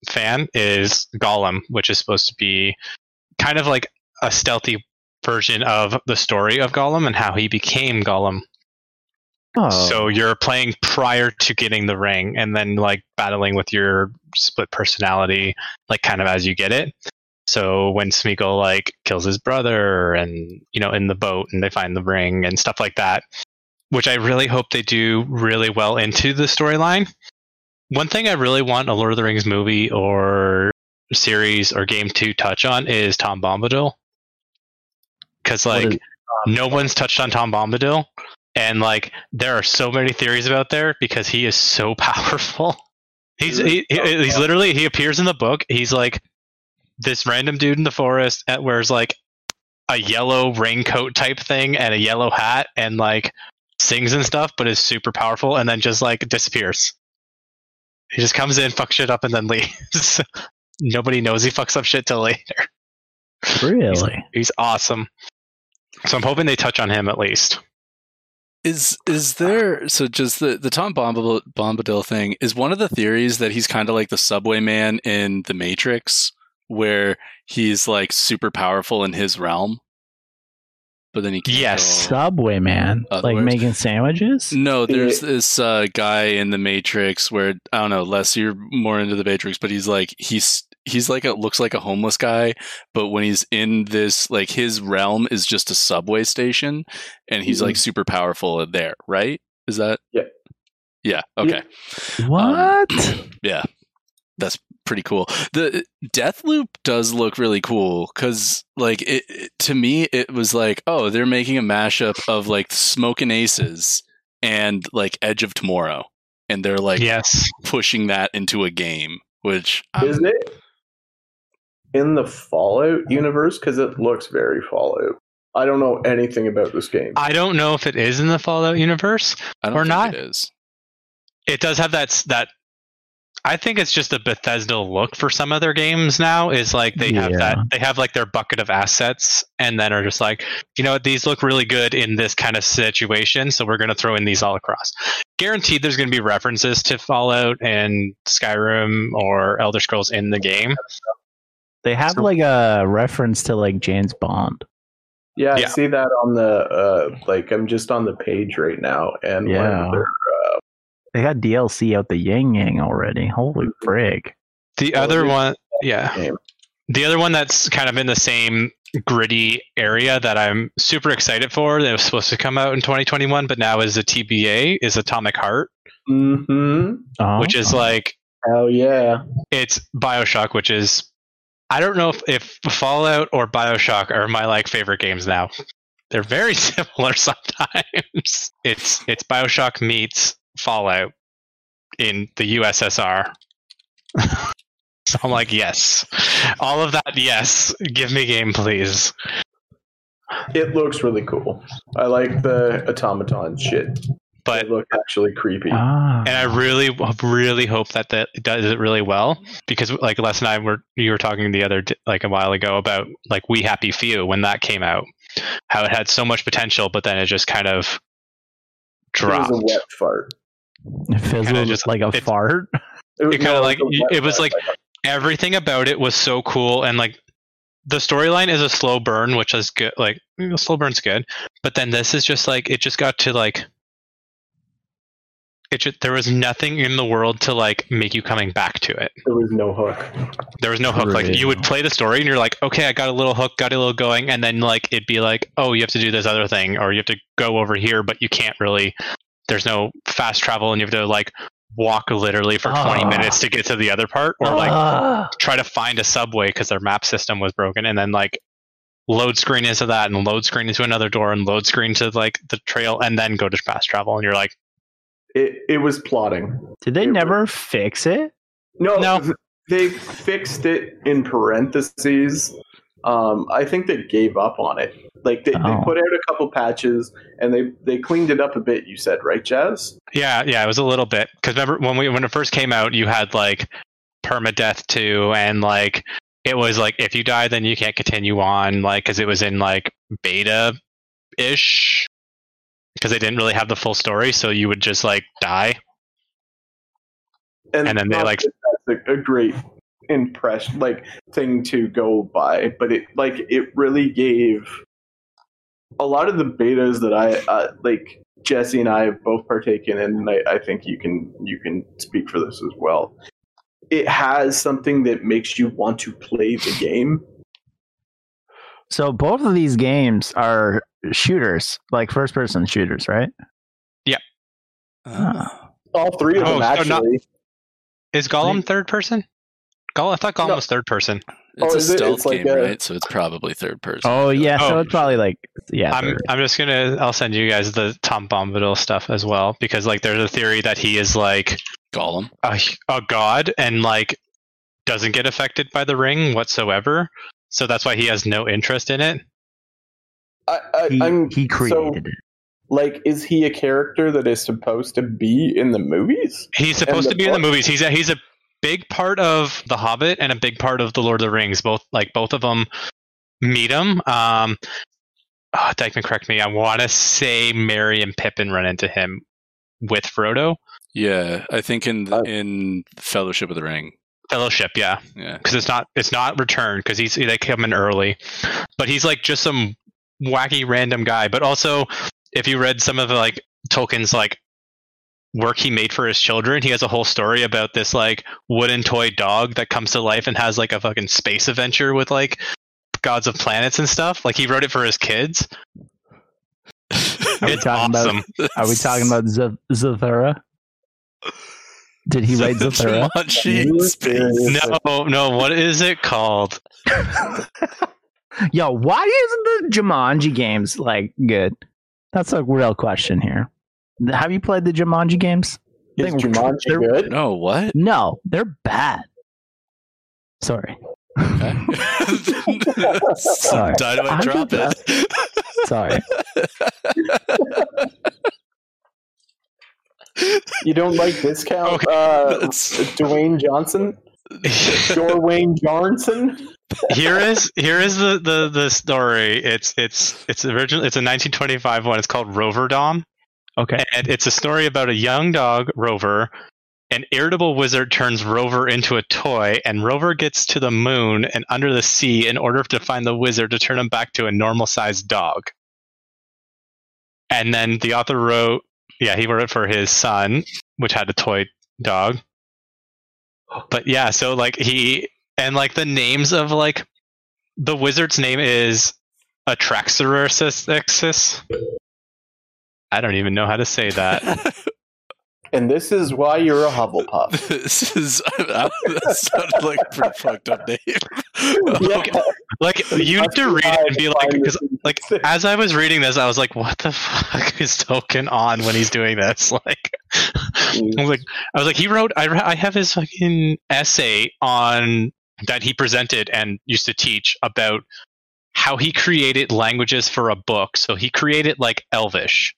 fan is Gollum, which is supposed to be kind of like a stealthy version of the story of Gollum and how he became Gollum. Oh, So you're playing prior to getting the ring and then like battling with your split personality, like kind of as you get it. So when Smeagol like kills his brother and you know in the boat and they find the ring and stuff like that, which I really hope they do really well into the storyline. One thing I really want a Lord of the Rings movie or series or game to touch on is Tom Bombadil. Because like is- um, no one's touched on Tom Bombadil, and like there are so many theories about there because he is so powerful. He's he, he- oh, he's literally he appears in the book. He's like this random dude in the forest that wears like a yellow raincoat type thing and a yellow hat and like sings and stuff, but is super powerful and then just like disappears. He just comes in, fucks shit up, and then leaves. Nobody knows he fucks up shit till later. really? He's awesome. So I'm hoping they touch on him at least. Is is there so just the the Tom Bombadil, Bombadil thing is one of the theories that he's kind of like the subway man in the Matrix where he's like super powerful in his realm but then he can't Yes. Subway man, like Otherwise- making sandwiches. No, there's this uh, guy in the Matrix where I don't know, Les, you're more into the Matrix, but he's like he's he's like a looks like a homeless guy, but when he's in this like his realm is just a subway station, and he's like mm-hmm. super powerful there, right? Is that Yeah. Yeah. Okay. What? Um, yeah, that's pretty cool. The Deathloop does look really cool because, like, it, it- to me, it was like, oh, they're making a mashup of like Smoking Aces and like Edge of Tomorrow, and they're like yes. pushing that into a game, which I'm- Is it in the Fallout universe? Because it looks very Fallout. I don't know anything about this game. I don't know if it is in the Fallout universe. Or think not. it is. It does have that that I think it's just a Bethesda look for some of their games now. Is like they have that they have like their bucket of assets, and then are just like, you know what, these look really good in this kind of situation, so we're going to throw in these all across. Guaranteed, there's going to be references to Fallout and Skyrim or Elder Scrolls in the game. They have So- like a reference to like James Bond. Yeah, I see that on the uh like I'm just on the page right now and one Yeah. of their They got DLC out the Yang Yang already. Holy frig. The Well, other one, yeah, game. the other one that's kind of in the same gritty area that I'm super excited for that was supposed to come out in 2021, but now is a TBA is Atomic Heart, Mm-hmm. Oh. which is like oh yeah. it's Bioshock, which is I don't know if, if Fallout or Bioshock are my like favorite games now. They're very similar sometimes. It's it's Bioshock meets Fallout in the USSR. so I'm like, yes, all of that, yes. Give me game, please. It looks really cool. I like the automaton shit. But They look actually creepy. Ah. and I really, really hope that that does it really well because, like Les and I were, you were talking the other, like a while ago about like We Happy Few when that came out, how it had so much potential, but then it just kind of it dropped. was a wet fart. it fizzled kinda just- like a it's- fart. It, It kinda no, like- a wet it was like- Everything about it was so cool, and like the storyline is a slow burn, which is good. Like mm, slow burn's good, but then this is just like it just got to like. It just, there was nothing in the world to like make you coming back to it. there was no hook. There was no hook. Like you would play the story and you're like, okay, I got a little hook, got a little going, and then like it'd be like, oh, you have to do this other thing, or you have to go over here, but you can't really. There's no fast travel, and you have to like walk literally for 20 Ah. minutes to get to the other part, or like Ah. try to find a subway because their map system was broken, and then like load screen into that, and load screen into another door, and load screen to like the trail, and then go to fast travel, and you're like, It it was plotting. Did they It never fix it? No, No. they fixed it in parentheses. Um, I think they gave up on it. Like they, they Oh. put out a couple patches and they they cleaned it up a bit. You said right, Jazz? Yeah, yeah, it was a little bit because remember when we when it first came out, you had like permadeath too, and like it was like if you die, then you can't continue on, like because it was in like beta ish because they didn't really have the full story, so you would just like die. And then they, like- that's a, a great impression, like thing to go by. But it like it really gave a lot of the betas that I uh, like. Jesse and I have both partaken in, and I, I think you can you can speak for this as well. It has something that makes you want to play the game. So both of these games are shooters, like first person shooters, right? Ah. All three of Oh, them so not- actually. Is Gollum third person? Gollum, I thought Gollum No. was third person. It's Oh, a is it? stealth It's like game, a- right? So it's probably third person. Oh yeah, so Oh. it's probably like yeah. I'm third. I'm just gonna I'll send you guys the Tom Bombadil stuff as well because like there's a theory that he is like Gollum. a, a god and like doesn't get affected by the ring whatsoever. So that's why he has no interest in it. I, I, he, I'm he so- created it. like, is he a character that is supposed to be in the movies? He's supposed to be in the movies. He's a, he's a big part of The Hobbit and a big part of The Lord of the Rings. Both like both of them meet him. Um, oh, Dykeman, correct me. I want to say Merry and Pippin run into him with Frodo. Yeah, I think in Uh, in Fellowship of the Ring. Fellowship, yeah. Yeah. because it's not it's not returned because he's they come in early, but he's like just some wacky random guy. But also, if you read some of the like Tolkien's like work he made for his children, he has a whole story about this like wooden toy dog that comes to life and has like a fucking space adventure with like gods of planets and stuff. Like he wrote it for his kids. Are we It's talking about- awesome. Are we talking about Z- Zathura? Did he write Zathura? Jumanji You. No, no. What is it called? Yo, why isn't the Jumanji games like good? That's a real question here. Have you played the Jumanji games? Is think Jumanji they're- good? No, what? No, they're bad. Sorry, Okay. Sorry. Dynamite I'm drop just- it. sorry. You don't like discount Okay, uh, Dwayne Johnson? Dwayne Johnson? Here is here is the, the the story. It's it's it's original. It's a 1925 one. It's called Roverandom, Okay. and it's a story about a young dog Rover. An irritable wizard turns Rover into a toy, and Rover gets to the moon and under the sea in order to find the wizard to turn him back to a normal-sized dog. And then the author wrote, yeah, he wrote it for his son, which had a toy dog. But yeah, so like he and like the names of like the wizard's name is Atraxorus. I don't even know how to say that. And this is why you're a Hufflepuff. this is that sounded like a pretty fucked up name. Yeah. like you need to read it and be like, because like as I was reading this, I was like, what the fuck is Tolkien on when he's doing this? Like, I was like, I was like, he wrote. I I have his fucking essay on that he presented and used to teach about how he created languages for a book. So he created like Elvish,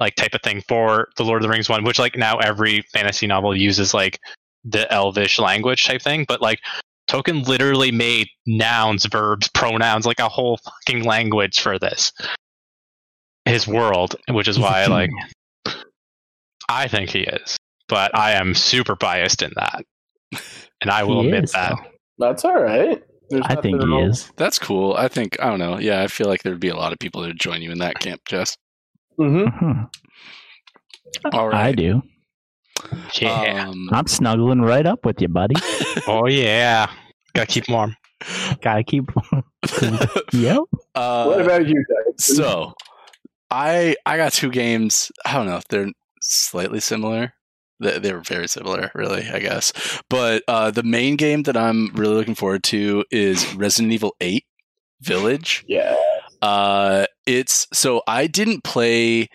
like type of thing for the Lord of the Rings one, which like now every fantasy novel uses like the Elvish language type thing. But like Tolkien literally made nouns, verbs, pronouns, like a whole fucking language for this. His world, which is why like. I think he is, but I am super biased in that, and I will He admit is, that. though. That's all right. There's I think he wrong- is. That's cool. I think I don't know. Yeah, I feel like there'd be a lot of people that would join you in that camp, Jess. Mhm. Mhm. All I do. Yeah. Um, I'm snuggling right up with you, buddy. oh yeah. Gotta keep warm. Gotta keep. yep. uh, What about you guys? So, I I got two games. I don't know if they're slightly similar. They, they were very similar, really. I guess. But uh, the main game that I'm really looking forward to is Resident Evil Eight Village. yeah. Uh, it's so I didn't play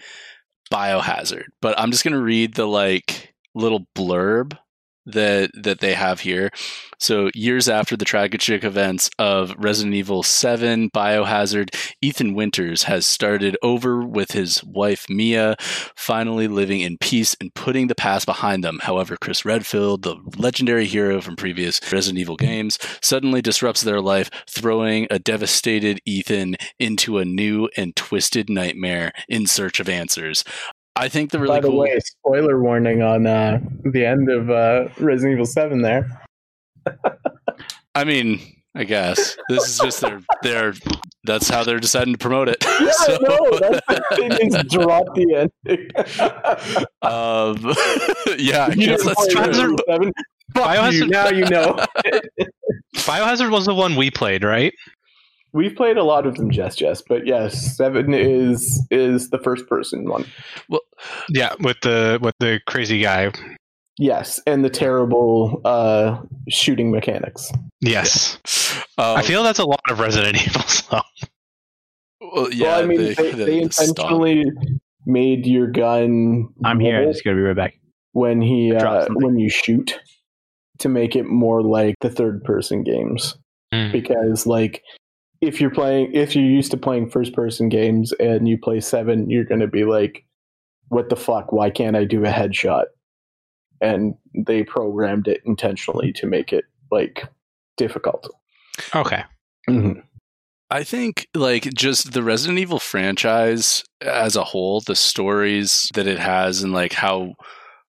Biohazard, but I'm just gonna read the like little blurb that that they have here. So years after the tragic events of Resident Evil 7 Biohazard, Ethan Winters has started over with his wife Mia, finally living in peace and putting the past behind them. However, Chris Redfield, the legendary hero from previous Resident Evil games, suddenly disrupts their life, throwing a devastated Ethan into a new and twisted nightmare in search of answers. I think the really By the cool way, spoiler warning on uh, the end of uh, Resident Evil 7 there. I mean, I guess this is just their their. That's how they're deciding to promote it. Yeah, So, I know. That's the thing is drop the ending. um, yeah, I guess that's true. Resident Evil 7? Fuck Biohazard- you, now you know. Biohazard was the one we played, right? We've played a lot of them, Jess Jess, but yes, 7 is is the first person one. Well, yeah, with the with the crazy guy. Yes, and the terrible uh, shooting mechanics. Yes. Um, I feel that's a lot of Resident Evil though. well, yeah. well, I mean, they, they, the- they the stomp. intentionally made your gun. I'm here. I'm just gonna be right back. when he uh, when you shoot to make it more like the third person games Hmm. because like if you're playing if you're used to playing first person games and you play 7 you're going to be like what the fuck? Why can't I do a headshot? And they programmed it intentionally to make it like difficult. Okay. Mm-hmm. I think like just the Resident Evil franchise as a whole, the stories that it has and like how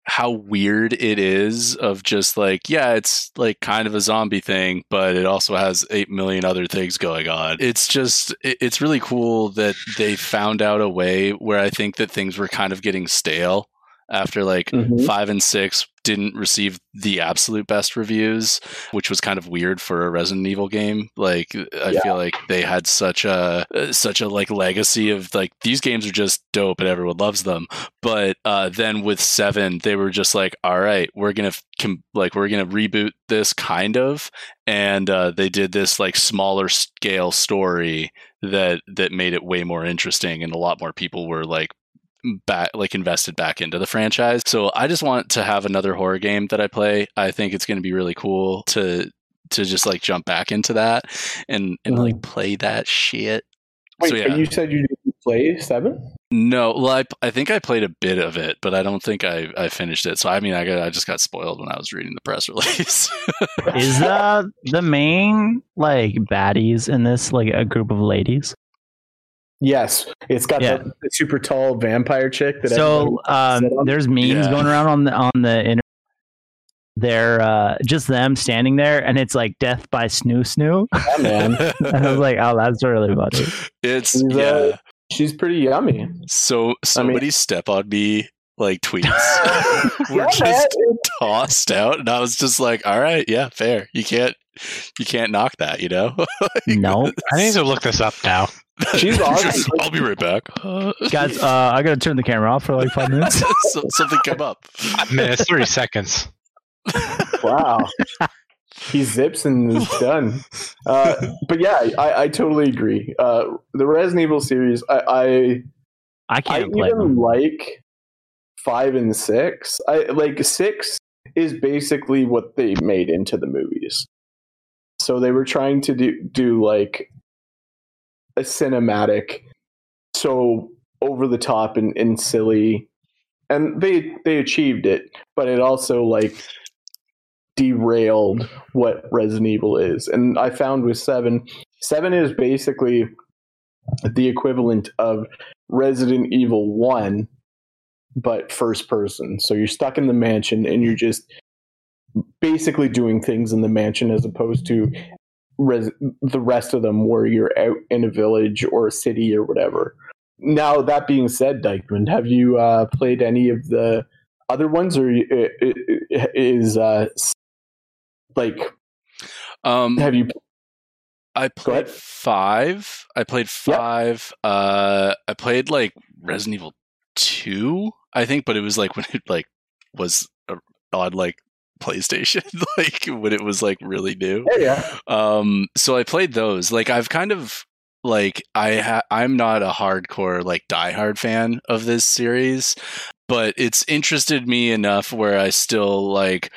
how weird it is of just like yeah, it's like kind of a zombie thing, but it also has 8 million other things going on. It's just it's really cool that they found out a way where I think that things were kind of getting stale after like Mhm. five and six didn't receive the absolute best reviews, which was kind of weird for a Resident Evil game. Like I Yeah. feel like they had such a such a like legacy of like these games are just dope and everyone loves them. But uh, then with seven, they were just like, all right, we're gonna com- like we're gonna reboot this kind of, and uh, they did this like smaller scale story that that made it way more interesting, and a lot more people were like back like invested back into the franchise. So I just want to have another horror game that I play. I think it's going to be really cool to to just like jump back into that and and like mm-hmm. play that shit. Wait, so yeah, but you said you didn't play seven? No, well, I, I think I played a bit of it, but I don't think I, I finished it. So I mean, I got I just got spoiled when I was reading the press release. Is that the main like baddies in this like a group of ladies? Yes, it's got Yeah. the, the super tall vampire chick. That So um, there's memes Yeah. going around on the on the internet. They're uh, just them standing there, and it's like death by snoo snoo. yeah, man, And I was like, oh, that's really funny. it's She's, uh, yeah. she's pretty yummy. So so mean- step on me like tweets were Yeah, just man. tossed out, and I was just like, all right, yeah, fair. You can't you can't knock that, you know. no, I need to look this up now. She's awesome. I'll be right back. Uh, guys, uh, I gotta turn the camera off for like five minutes. so- something come up. I mean, it's thirty seconds. wow. He zips and is done. Uh, but yeah, I, I totally agree. Uh, the Resident Evil series, I, I I I can't play even them. like five and six. I like six is basically what they made into the movies. So they were trying to do do like a cinematic, so over the top and, and silly, and they they achieved it. But it also like derailed what Resident Evil is, and I found with seven, seven is basically the equivalent of Resident Evil 1, but first person. So you're stuck in the mansion and you're just basically doing things in the mansion as opposed to res- the rest of them where you're out in a village or a city or whatever. Now, that being said, Dykeman, have you uh, played any of the other ones or you- i- i- is uh, like, Um, have you? I played five. I played five. Uh, I played like Resident Evil two, I think, but it was like when it like was uh, on like PlayStation, like when it was like really new. Yeah, yeah. Um, so I played those. Like I've kind of like I ha- I'm not a hardcore like diehard fan of this series, but it's interested me enough where I still like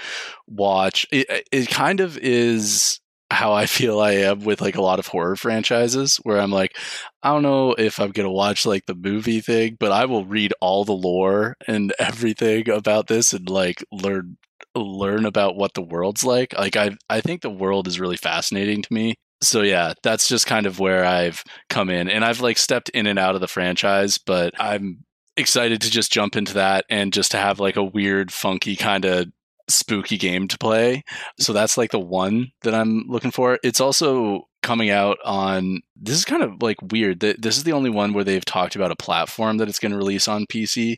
watch. It it kind of is how I feel I am with like a lot of horror franchises where I'm like I don't know if I'm going to watch like the movie thing, but I will read all the lore and everything about this and like learn learn about what the world's like. Like I I think the world is really fascinating to me. So yeah, that's just kind of where I've come in and I've like stepped in and out of the franchise, but I'm excited to just jump into that and just to have like a weird funky kind of spooky game to play. So that's like the one that I'm looking for. It's also coming out on this is kind of like weird. Th- This is the only one where they've talked about a platform that it's going to release on PC,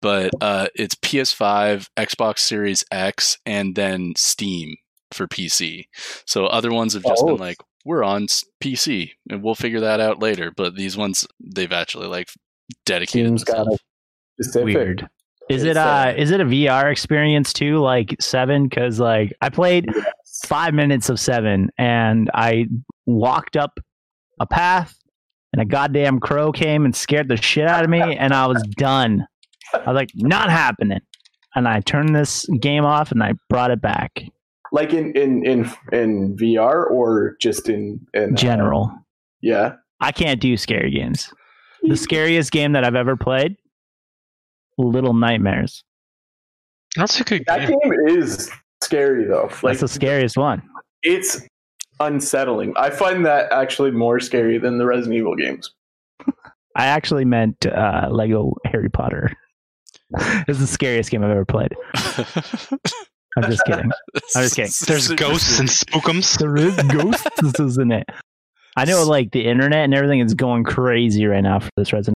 but uh, it's PS5, Xbox Series X, and then Steam for PC. So other ones have just Oh. been like, we're on PC and we'll figure that out later. But these ones, they've actually like dedicated Team's got themselves. a specific. Weird. Is it It's, uh is it a VR experience too, like seven? Because like I played five minutes of seven and I walked up a path and a goddamn crow came and scared the shit out of me and I was done. I was like, not happening. And I turned this game off and I brought it back. like in in in in VR or just in in uh, General. yeah, I can't do scary games. The scariest game that I've ever played, Little Nightmares. That's a good that game. game is scary though. Like That's the scariest one. it's unsettling. I find that actually more scary than the Resident Evil games. I actually meant uh, Lego Harry Potter. This is the scariest game I've ever played. I'm just kidding. I'm just kidding. There's ghosts and spookums. There is ghosts, isn't it? I know, like the internet and everything is going crazy right now for this Resident.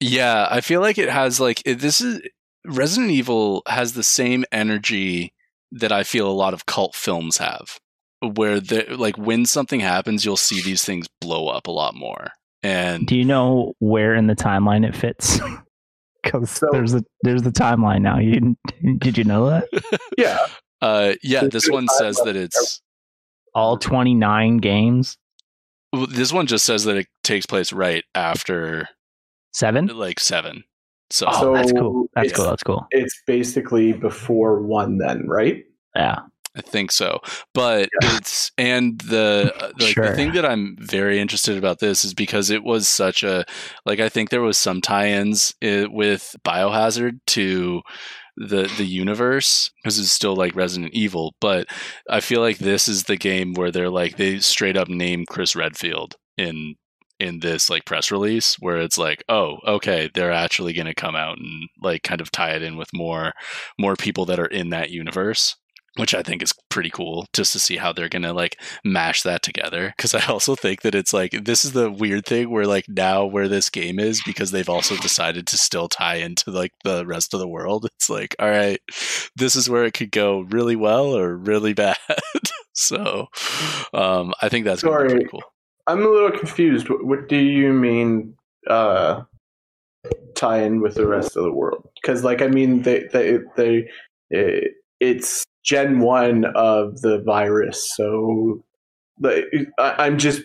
Yeah, I feel like it has like it, this is Resident Evil has the same energy that I feel a lot of cult films have, where the like when something happens, you'll see these things blow up a lot more. And Do you know where in the timeline it fits? Because So- there's a there's the timeline now. You didn't, you know that? Yeah, uh, yeah, There's this one says that it's All 29 games. this one just says that it takes place right after Seven. like seven. So, Oh, that's cool. That's cool. That's cool. it's basically before one then, right? Yeah. I think so. But it's and the uh, like Sure. the thing that I'm very interested about this is because it was such a like I think there was some tie-ins uh, with Biohazard to the the universe because it's still like Resident Evil, but I feel like this is the game where they're like they straight up name Chris Redfield in in this like press release where it's like oh okay they're actually going to come out and like kind of tie it in with more more people that are in that universe which I think is pretty cool just to see how they're going to like mash that together. Cause I also think that it's like, this is the weird thing where like now where this game is because they've also decided to still tie into like the rest of the world. It's like, all right, this is where it could go really well or really bad. so um, I think that's gonna be Sorry. pretty cool. I'm a little confused. What, what do you mean uh, tie in with the rest of the world? Because, like, I mean, they they they it, it's Gen one of the virus, so like, I, I'm just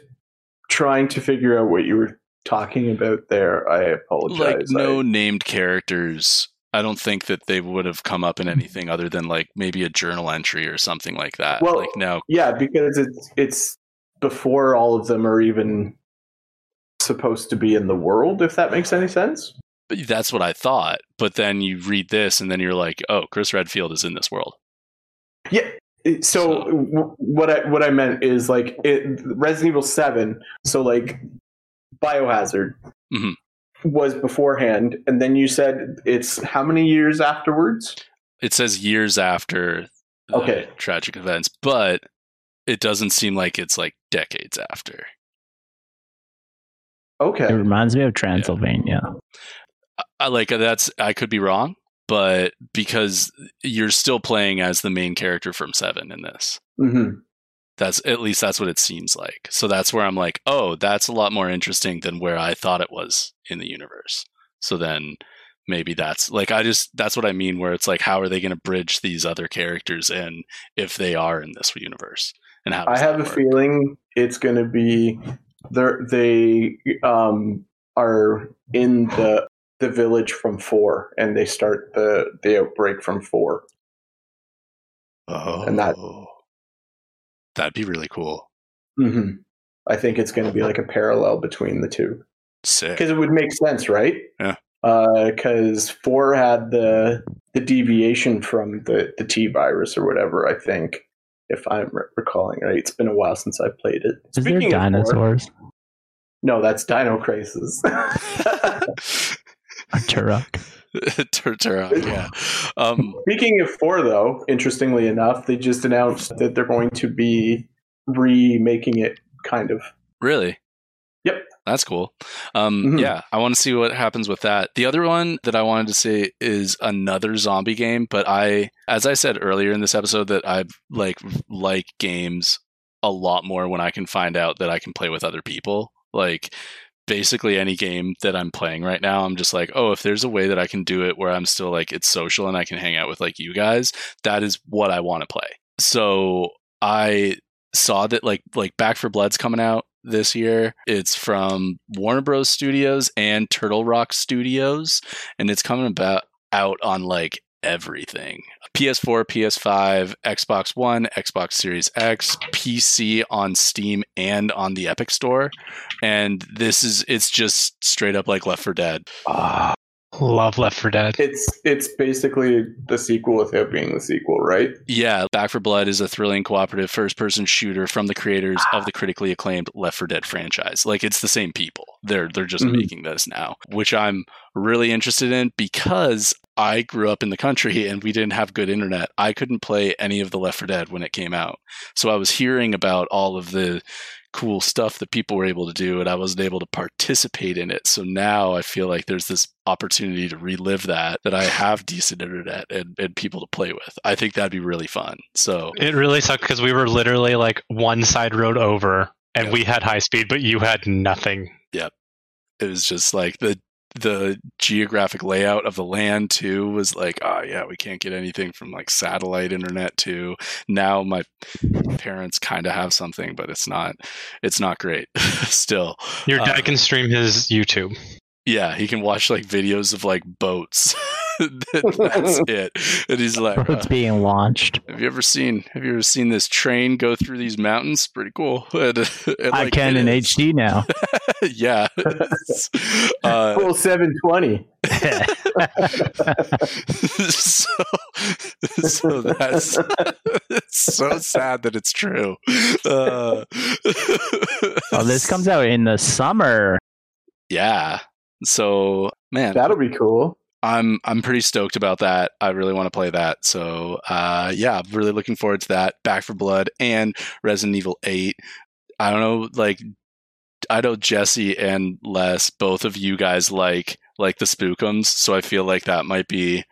trying to figure out what you were talking about there. I apologize. Like no I- named characters. I don't think that they would have come up in anything other than like maybe a journal entry or something like that. Well, like no, yeah, because it's it's before all of them are even supposed to be in the world. If that makes any sense. That's what I thought. But then you read this, and then you're like, "Oh, Chris Redfield is in this world." Yeah. So, So- w- what I what I meant is like it, Resident Evil Seven. So like Biohazard Mhm. was beforehand, and then you said it's how many years afterwards? It says years after the Okay. tragic events, but it doesn't seem like it's like decades after. Okay. It reminds me of Transylvania. I- I like that's I could be wrong, but because you're still playing as the main character from Seven in this. hmm That's at least that's what it seems like. So that's where I'm like, oh, that's a lot more interesting than where I thought it was in the universe. So then maybe that's like I just that's what I mean where it's like how are they going to bridge these other characters in if they are in this universe? And how I have a feeling it's going to be they they um are in the the village from four, and they start the the outbreak from four. Oh, and that- that'd be really cool. hmm I think it's going to be like a parallel between the two. Sick. because it would make sense, right? Yeah. Because four had the the deviation from the the T virus or whatever. I think, if I'm re- recalling right, it's been a while since I played it. Is there of four- dinosaurs? no, that's Dino Crisis. Or Turok? Turok, yeah. Um, Speaking of four, though, interestingly enough, they just announced that they're going to be remaking it, kind of. Really? That's cool. Um, Mhm. Yeah, I want to see what happens with that. The other one that I wanted to say is another zombie game, but I, as I said earlier in this episode, that I like like games a lot more when I can find out that I can play with other people. Like basically any game that I'm playing right now, I'm just like, oh, if there's a way that I can do it where I'm still like it's social and I can hang out with like you guys, that is what I want to play. So I saw that like like Back 4 Blood's coming out this year. It's from Warner Bros. Studios and Turtle Rock Studios, and it's coming about out on like everything. PS4, PS5, Xbox One, Xbox Series X, PC on Steam and on the Epic Store. And this is it's just straight up like Left 4 Dead. Ah, love Left 4 Dead. It's it's basically the sequel without being the sequel, right? Yeah, Back 4 Blood is a thrilling cooperative first person shooter from the creators of the critically acclaimed Left 4 Dead franchise. Like it's the same people. They're they're just Mhm. making this now, which I'm really interested in because I grew up in the country and we didn't have good internet. I couldn't play any of the Left 4 Dead when it came out. So I was hearing about all of the cool stuff that people were able to do and I wasn't able to participate in it. So now I feel like there's this opportunity to relive that that I have decent internet and, and people to play with. I think that'd be really fun. So It really sucked because we were literally like one side road over, and Yeah. we had high speed, but you had nothing. Yep. It was just like the the geographic layout of the land too was like oh yeah we can't get anything from like satellite internet to now my parents kind of have something but it's not it's not great still Your dad Uh, can stream his YouTube. Yeah, he can watch like videos of like boats. That's it. And he's like, uh, It's being launched. "Have you ever seen? Have you ever seen this train go through these mountains? Pretty cool." And, and, I can in is. HD now. yeah. uh, Full 720. so, so that's it's so sad that it's true. Uh, oh, this comes out in the summer. yeah. So man, That'll be cool. I'm I'm pretty stoked about that. I really want to play that. So uh, yeah, I'm really looking forward to that. Back 4 Blood and Resident Evil Eight. I don't know, like I know Jesse and Les, both of you guys like like the Spookums, so I feel like that might be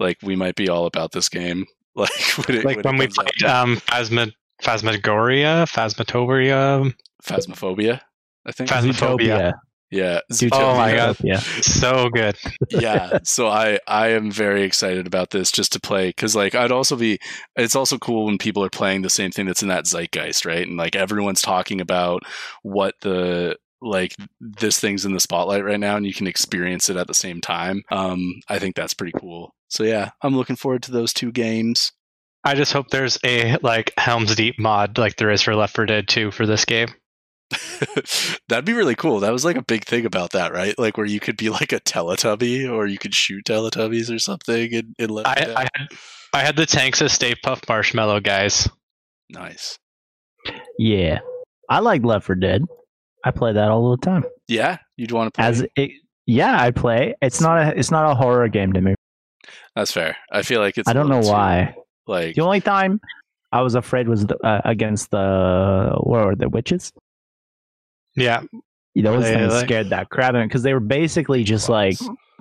like we might be all about this game. Like when, it, like when, when we comes out. played um, Phasma, Phasmagoria, Phasmatoria, Phasmophobia, I think. Phasmophobia. Yeah, Oh my God. Yeah. So good. yeah so i i am very excited about this just to play because like i'd also be it's also cool when people are playing the same thing that's in that zeitgeist right and like everyone's talking about what the like this thing's in the spotlight right now and you can experience it at the same time um i think that's pretty cool so yeah i'm looking forward to those two games I just hope there's a like Helm's Deep mod like there is for Left 4 Dead 2 for this game. that'd be really cool that was like a big thing about that right like where you could be like a teletubby or you could shoot teletubbies or something in, in Left 4 I, I had I had the tanks of Stay Puft Marshmallow guys. nice Yeah. I like Left 4 Dead. I play that all the time. yeah you'd want to play As it, yeah, I play. It's not a it's not a horror game to me. That's fair. I feel like it's. I don't know too, why. Like, The only time I was afraid was the, uh, against the what were the witches. Yeah, You Those They, things like- scared that crap because they were basically just like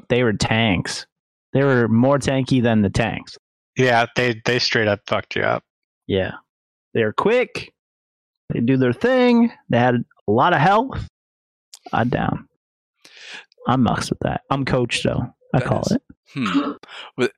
they were tanks. They were more tanky than the tanks. yeah, they they straight up fucked you up. Yeah, they were quick. They do their thing. They had a lot of health. I'm down. I'm mucks with that. I'm coach though. I That call is- it. hmm. But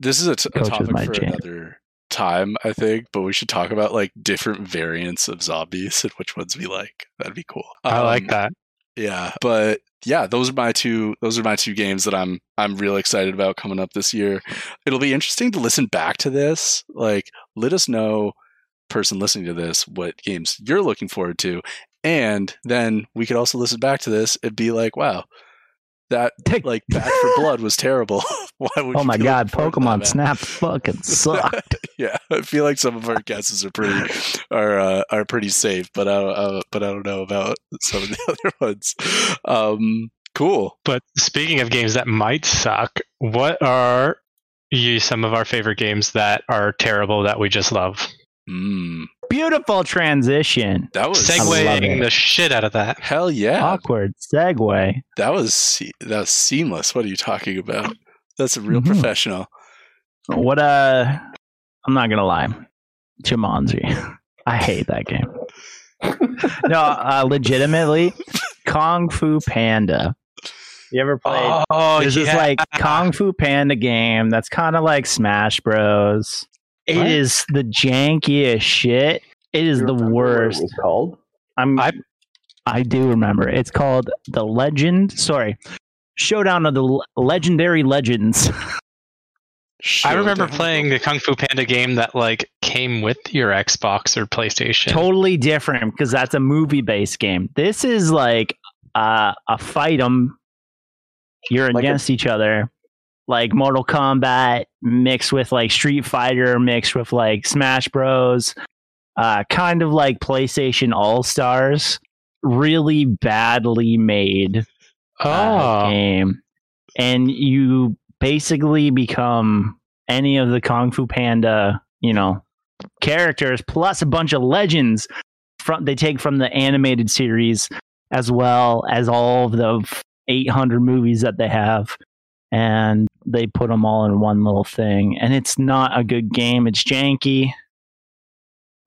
this is a, t- a Coach is topic my for jam. another time, I think. But we should talk about like different variants of zombies and which ones we like. That'd be cool. I like Um, that. Yeah, but yeah, those are my two. Those are my two games that I'm I'm real excited about coming up this year. It'll be interesting to listen back to this. Like, let us know, person listening to this, what games you're looking forward to, and then we could also listen back to this and be like, wow, that like Back 4 Blood was terrible. Why would? oh you my god, looking forward to that, Pokemon? Snap fucking sucked. yeah, I feel like some of our guesses are pretty are uh, are pretty safe, but I uh, but I don't know about some of the other ones. Um, cool. But speaking of games that might suck, what are you some of our favorite games that are terrible that we just love? Mm, Beautiful transition. that was love Segwaying it. the shit out of that. hell yeah. Awkward segue. That was that was seamless. What are you talking about? That's a real Mhm. professional. What uh I'm not gonna lie. Jumanji. I hate that game. no, uh, legitimately, Kung Fu Panda. You ever played? Oh, There's this yeah. like Kung Fu Panda game that's kind of like Smash Bros. It What? is the jankiest shit. It is You the remember what worst. It was called. I'm I- I do remember. It's called The Legend. Sorry. Showdown of the Legendary Legends. I remember playing the Kung Fu Panda game that like came with your Xbox or PlayStation. totally different because that's a movie based game. This is like uh, a fight 'em. You're Like a- against each other, like Mortal Kombat mixed with like Street Fighter mixed with like Smash Bros. Uh, kind of like PlayStation All Stars. Really badly made uh, Oh, game, and you basically become any of the Kung Fu Panda, you know, characters plus a bunch of legends from they take from the animated series as well as all of the 800 movies that they have and they put them all in one little thing and it's not a good game. It's janky.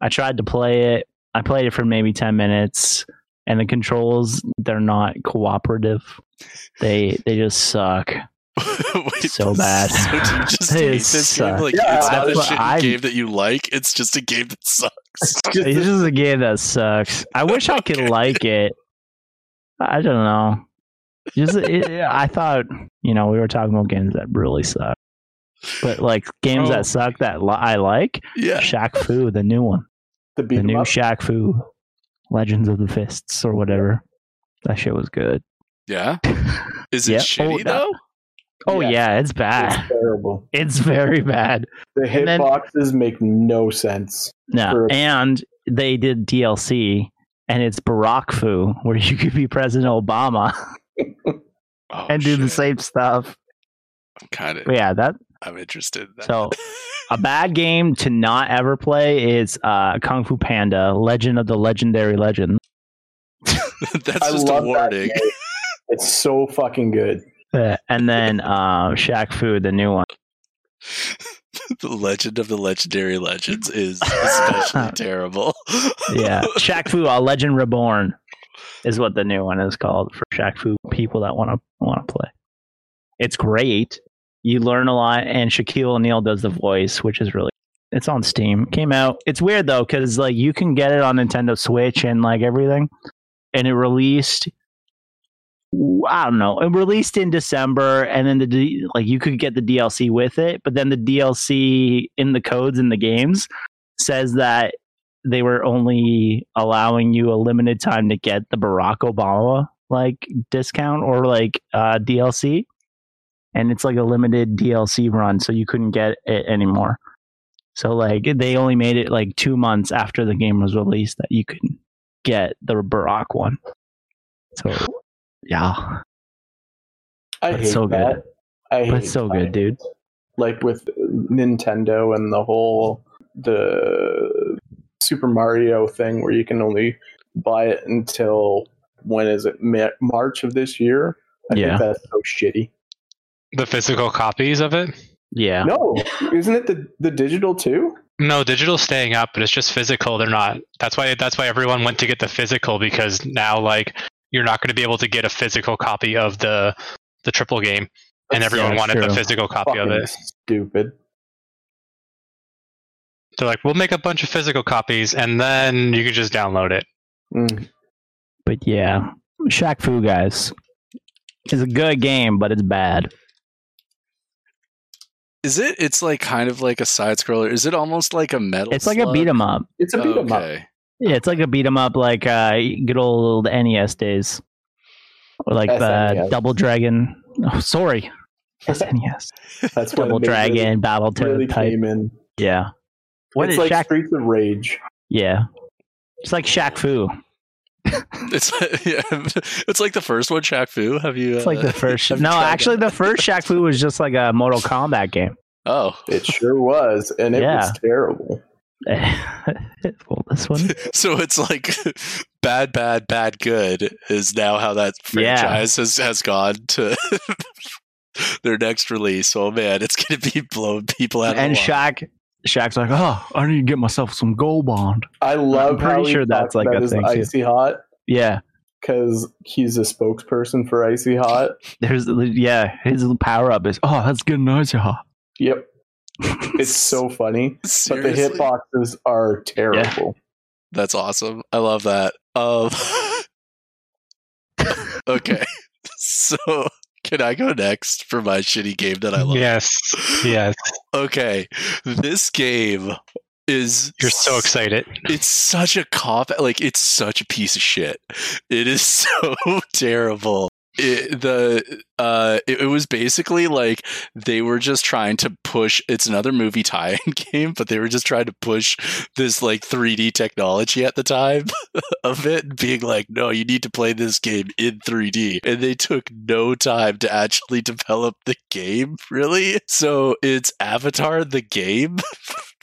I tried to play it. I played it for maybe 10 minutes and the controls they're not cooperative. They they just suck. Wait, so bad. So just It hate this game? Like, yeah, it's not a shitty I'm- game that you like. It's just a game that sucks. Just it's just a game that sucks. I wish i could like it. I don't know Just, it, I thought, you know, we were talking about games that really suck, but like games Oh. that suck that li- I like. Yeah. Shaq Fu, the new one, The beat the new up. Shaq Fu, Legends of the Fists or whatever. That shit was good. Yeah. Is it Yeah. shitty Oh, though? Oh Yeah. yeah, it's bad. It's terrible. It's very bad. The hitboxes make no sense. No, For- and they did DLC, and it's Barack Fu, where you could be President Obama Oh, and do the same stuff. I'm kind of. Yeah, that I'm interested. In that. So, a bad game to not ever play is uh, Kung Fu Panda: Legend of the Legendary Legend. that's I just a love that warning. game. It's so fucking good. And then uh, Shaq Fu, the new one. the Legend of the Legendary Legends is especially terrible. Yeah, Shaq Fu: uh, Legend Reborn is what the new one is called for Shaq Fu people that want to want to play. It's great. You learn a lot, and Shaquille O'Neal does the voice, which is really. It's on Steam. Came out. It's weird though, because like you can get it on Nintendo Switch and like everything, and it released. I don't know. It released in December, and then the like you could get the DLC with it, but then the DLC in the codes in the games says that they were only allowing you a limited time to get the Barack Obama like discount or like uh, DLC, and it's like a limited DLC run, so you couldn't get it anymore. So like they only made it like two months after the game was released that you could get the Barack one. So yeah, I hate so that. good. I hate That's so good, dude. Like with Nintendo and the whole the Super Mario thing, where you can only buy it until when is it Ma- March of this year? I Yeah. think that's so shitty. The physical copies of it? Yeah. No, isn't it the the digital too? No, digital's staying up, but it's just physical. They're not. That's why. That's why everyone went to get the physical because now, like, you're not going to be able to get a physical copy of the the triple game, and That's everyone yeah, wanted the physical copy of it. stupid. They're like, we'll make a bunch of physical copies, and then you can just download it. Mm. But yeah, Shaq Fu guys, it's a good game, but it's bad. Is it? It's like kind of like a side scroller. Is it almost like a metal? It's like a beat 'em up. It's a beat 'em up. Yeah, it's like a beat 'em up, like uh, good old NES days, or like the Double Dragon. Oh, sorry, SNES. That's Double Dragon, really, Battletoad really type. in. Yeah. What it's is like Shaq? Streets of Rage. Yeah, it's like Shaq Fu. It's yeah, it's like the first one, Shaq Fu. Have you? It's like the uh, first. have no, actually, that? the first Shaq Fu was just like a Mortal Kombat game. Oh, It sure was, and it Yeah. was terrible. well, this one. so it's like bad, bad, bad, good is now how that Yeah. franchise has has gone to their next release. Oh man, it's gonna be blowing people out. and of the water. Shaq, Shaq's like, oh, I need to get myself some gold bond. I love pretty how he sure that's like about a his thing, too. icy hot Yeah, because he's a spokesperson for icy hot. there's yeah, his power up is oh, that's good noise, yeah. Yep, it's so funny, but the Seriously? hitboxes are terrible. That's awesome. I love that. Um, okay, so can I go next for my shitty game that I love? Yes, yes. Okay, this game is You're so excited. it's such a cop like it's such a piece of shit it is so terrible it, the uh it, it was basically like they were just trying to push it's another movie tie-in game but they were just trying to push this like 3d technology at the time of it being like no you need to play this game in 3d and they took no time to actually develop the game really so it's avatar the game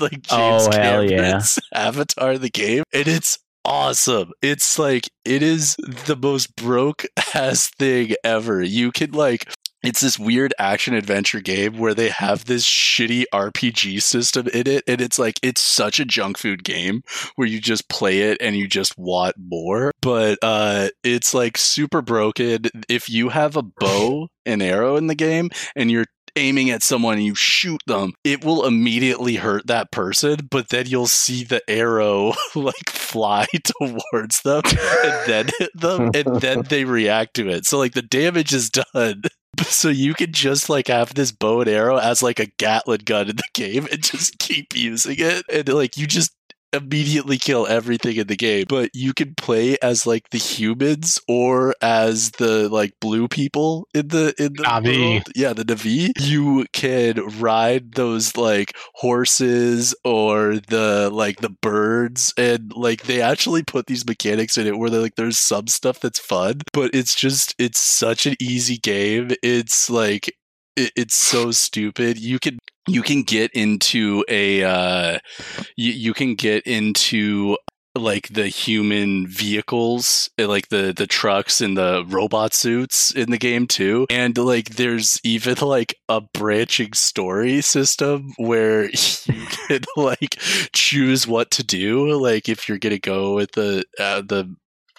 like James Oh, hell yeah. Cameron's Avatar the game, and it's awesome. It's like it is the most broke ass thing ever. You can like it's this weird action adventure game where they have this shitty RPG system in it, and it's like it's such a junk food game where you just play it and you just want more. But uh it's like super broken. If you have a bow and arrow in the game and you're aiming at someone and you shoot them, it will immediately hurt that person, but then you'll see the arrow like fly towards them and then hit them and then they react to it. So like the damage is done. So you can just like have this bow and arrow as like a Gatling gun in the game and just keep using it. And like you just immediately kill everything in the game. But you can play as like the humans or as the like blue people in the in the Na'vi. world. Yeah, the Navi. You can ride those like horses or the like the birds and like they actually put these mechanics in it where they're like there's some stuff that's fun, but it's just it's such an easy game. It's like it's so stupid. You can you can get into a uh you, you can get into like the human vehicles uh, like the the trucks and the robot suits in the game too. And like there's even like a branching story system where you can like choose what to do like if you're gonna go with the uh, the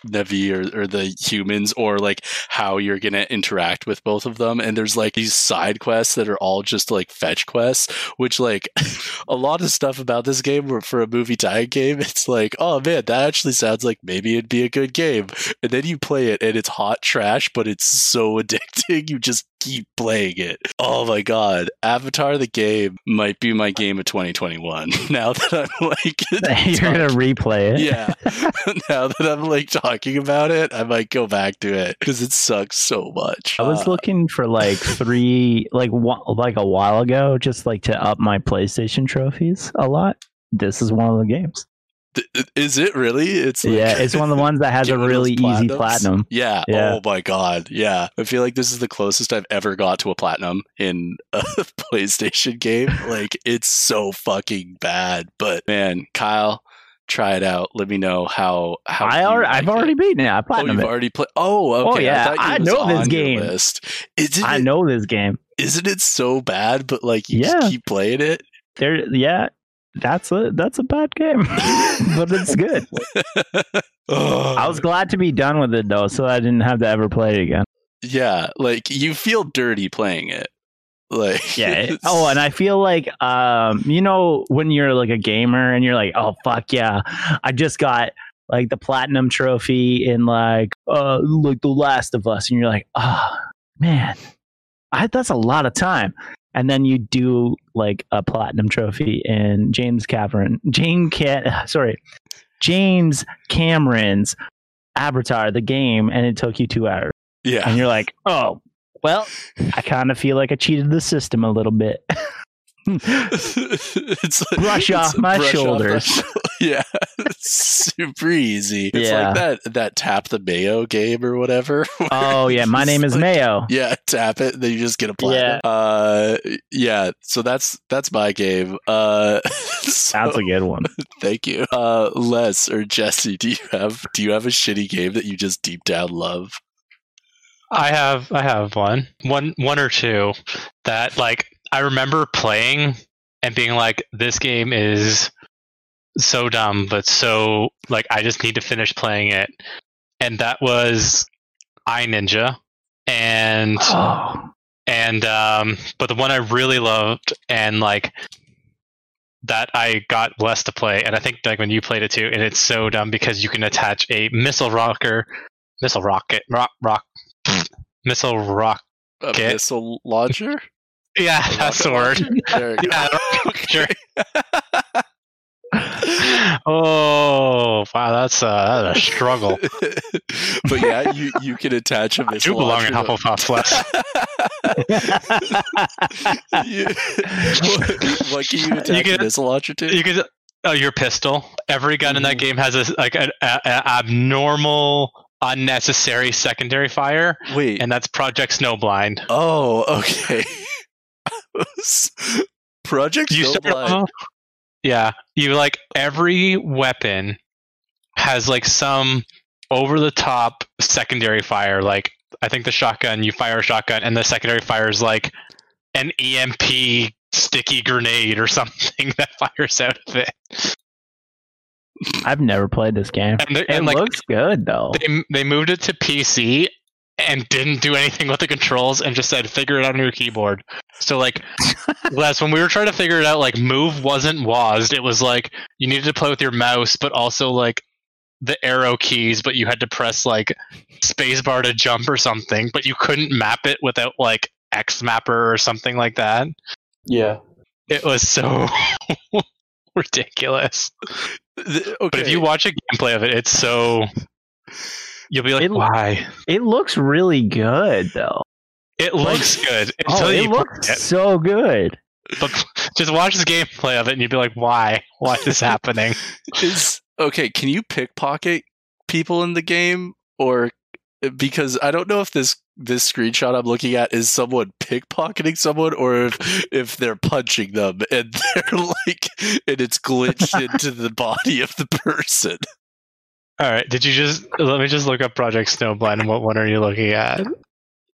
Navi or, or the humans or like how you're gonna interact with both of them. And there's like these side quests that are all just like fetch quests, which like a lot of stuff about this game for a movie tie game, it's like, oh man, that actually sounds like maybe it'd be a good game. And then you play it and it's hot trash, but it's so addicting, you just keep playing it. Oh my god. Avatar the game might be my game of 2021. Now that I'm like You're gonna replay it. yeah. now that I'm like talking about it, I might go back to it because it sucks so much. I was Uh, looking for like three, like one, like a while ago, just like to up my PlayStation trophies a lot. This is one of the games. Is it really? It's like, yeah, it's one of the ones that has a Get one of really easy platinum. Yeah. Yeah. Oh my god. Yeah. I feel like this is the closest I've ever got to a platinum in a PlayStation game. Like it's so fucking bad. But man, Kyle, try it out. Let me know how how I already, like I've it. already beaten it. I Oh, platinum you've it. already played. Oh, oh, okay. yeah, thought you I know this game. List. Isn't I it, know this game. Isn't it so bad? But like you Yeah. just keep playing it. There, yeah, that's a that's a bad game, but it's good. I was glad to be done with it though, so I didn't have to ever play it again. Yeah, like you feel dirty playing it. Like Yeah. it's- oh, and I feel like um, you know, when you're like a gamer and you're like, oh fuck yeah, I just got like the platinum trophy in like uh like The Last of Us, and you're like, oh man, I that's a lot of time. And then you do like a platinum trophy in James Cameron, Jane Cat, sorry, James Cameron's Avatar, the game, and it took you two hours, yeah. and you're like, oh, well, I kind of feel like I cheated the system a little bit. it's Brush off my shoulders. shou- yeah, it's super easy. It's Yeah. like that that tap the mayo game or whatever. oh yeah, my name is like- Mayo. Yeah, tap it, then you just get a platinum. Uh, yeah. So that's that's my game. Uh, so, That's a good one. thank you. Uh, Les or Jesse, do you have do you have a shitty game that you just deep down love? I have I have one. One one or two that like I remember playing and being like this game is so dumb but so like I just need to finish playing it. And that was I Ninja and Oh, and um but the one I really loved and like that I got less to play and I think like when you played it too and it's so dumb because you can attach a missile rocker missile rocket rock rock missile rock A missile launcher? Yeah that's the word There we go. yeah, sure. oh wow that's uh that's a struggle but yeah, you, you can attach a I missile do belong in Hufflepuff. You- what, what can you attach You a missile launcher to? you could oh your pistol every gun in that Mhm. game has a like an a, a abnormal unnecessary secondary fire Wait. and that's project snowblind oh, okay. Project you start Snowblind. off- yeah you like every weapon has like some over the top secondary fire like i think the shotgun you fire a shotgun and the secondary fire is like an emp sticky grenade or something that fires out of it I've never played this game. and, they- It and like looks good though. they, they moved it to pc and didn't do anything with the controls and just said figure it out on your keyboard. So like last when we were trying to figure it out, like move wasn't WASD. It was like you needed to play with your mouse, but also like the arrow keys, but you had to press like spacebar to jump or something, but you couldn't map it without like X mapper or something like that. Yeah. It was so ridiculous. Th- But if you watch a gameplay of it, it's so you'll be like, It- why? It looks really good though. It looks good oh, until Oh, you it looks it. so good. But just watch this gameplay of it, and you'd be like, why? Why is this happening? is okay can you pickpocket people in the game or eh, because i don't know if this this screenshot i'm looking at is someone pickpocketing someone or if if they're punching them and they're like and it's glitched into the body of the person All right, did you just let me just look up Project Snowblind and what one are you looking at?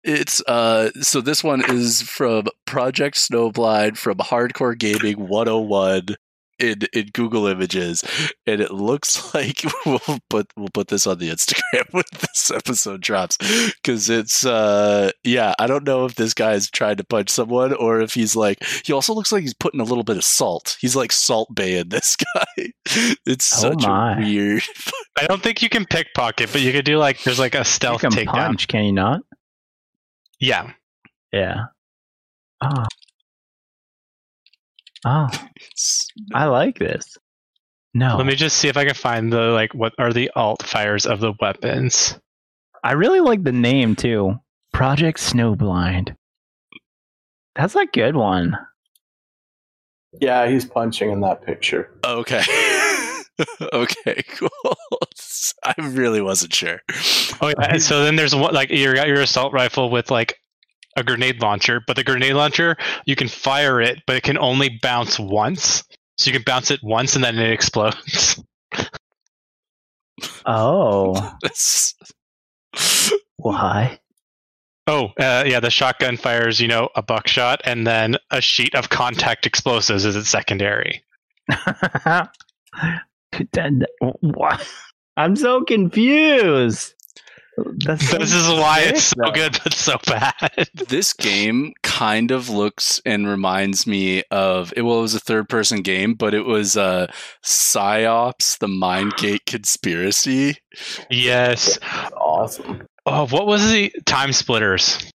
it's uh so this one is from project snowblind from hardcore gaming 101 in in Google Images, and it looks like we'll put we'll put this on the Instagram when this episode drops because it's uh yeah I don't know if this guy is trying to punch someone or if he's like he also looks like he's putting a little bit of salt. He's like salt baying this guy. It's Oh such my. a weird. I don't think you can pickpocket, but you could do like there's like a You stealth can takedown. punch, can you not? Yeah, Yeah. Oh. Oh, I like this. No, let me just see if I can find the like what are the alt fires of the weapons. I really like the name too. Project Snowblind. That's a good one. Yeah, he's punching in that picture. Okay. okay, cool. I really wasn't sure. Oh yeah, and so then there's one like you got your assault rifle with like a grenade launcher, but the grenade launcher you can fire it, but it can only bounce once. So you can bounce it once and then it explodes. Oh, why? Oh, uh, yeah, the shotgun fires, you know, a buckshot and then a sheet of contact explosives is its secondary. Then- what? I'm so confused. That's This is why it's so though. good but so bad. this game kind of looks and reminds me of it. Well, it was a third-person game, but it was uh, Psi-Ops: The Mindgate Conspiracy. yes. Awesome. Oh, what was the time splitters?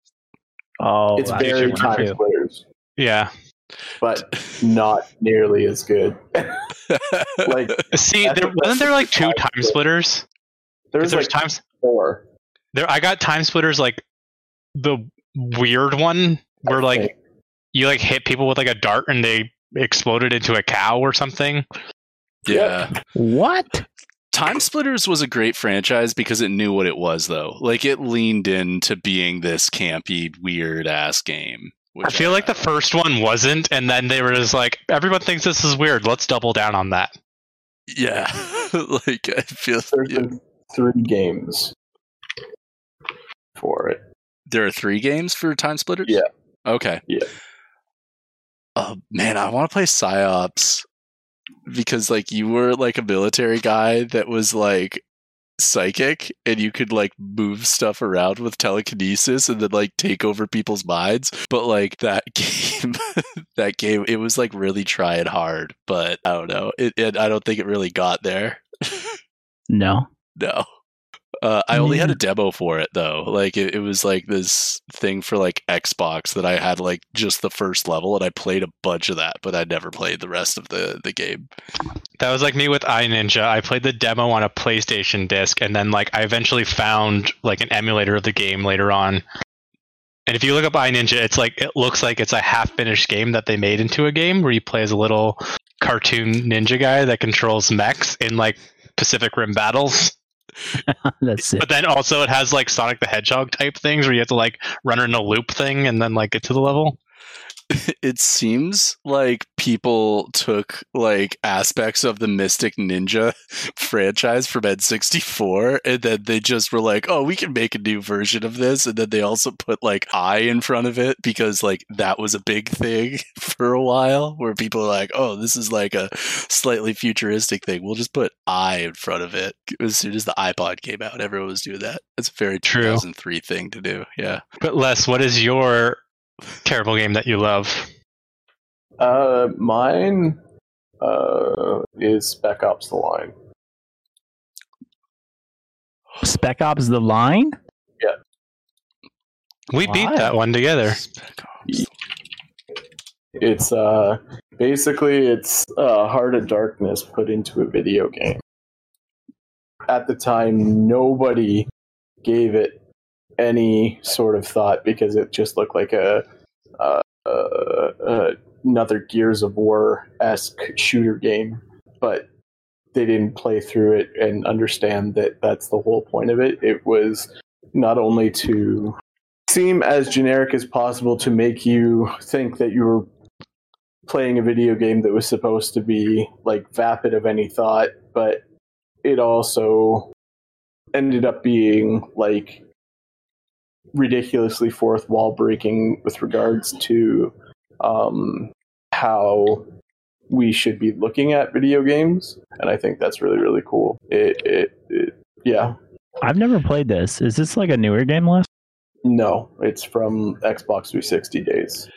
Oh, it's that's a very time too. splitters, Yeah. but not nearly as good. like See, there wasn't there like two time splitters? splitters? 'Cause there's There's like times four. There. I got time splitters like the weird one where I like you like hit people with like a dart and they exploded into a cow or something. yeah. What? Time Splitters was a great franchise because it knew what it was, though. Like it leaned into being this campy, weird ass game. I which feel like the first one wasn't, and then they were just like, everyone thinks this is weird. Let's double down on that. yeah, like I feel there's yeah. three games for it. there are three games for Time Splitters. Yeah. Okay. Yeah. Oh man, I want to play Psi-Ops because like you were like a military guy that was like psychic and you could like move stuff around with telekinesis and then like take over people's minds but like that game that game it was like really trying hard but i don't know it, it i don't think it really got there No. no uh, i only had a demo for it though like it, it was like this thing for like xbox that i had like just the first level and i played a bunch of that but i never played the rest of the the game That was like me with iNinja. I played the demo on a PlayStation disc, and then like I eventually found like an emulator of the game later on. And if you look up iNinja, it's like it looks like it's a half-finished game that they made into a game where you play as a little cartoon ninja guy that controls mechs in like Pacific Rim battles. That's it. But then also it has like Sonic the Hedgehog type things where you have to like run in a loop thing and then like get to the level. it seems like people took like aspects of the Mystic Ninja franchise from N64 and then they just were like, oh, we can make a new version of this. And then they also put like I in front of it because like that was a big thing for a while where people are like, oh, this is like a slightly futuristic thing. We'll just put I in front of it. As soon as the iPod came out, everyone was doing that. It's a very True. 2003 thing to do. Yeah. But Les, what is your terrible game that you love? Uh, mine uh, is Spec Ops: The Line. Spec Ops: The Line. Yeah. We beat that one together. Spec Ops. It's uh, basically it's uh, Heart of Darkness put into a video game. At the time, nobody gave it any sort of thought because it just looked like a, another Gears of War esque shooter game, but they didn't play through it and understand that that's the whole point of it. It was not only to seem as generic as possible to make you think that you were playing a video game that was supposed to be like vapid of any thought, but it also ended up being like ridiculously fourth wall breaking with regards to um, how we should be looking at video games, and I think that's really really cool. It, it, it yeah, I've never played this. Is this like a newer game list? no, it's from Xbox 360 days.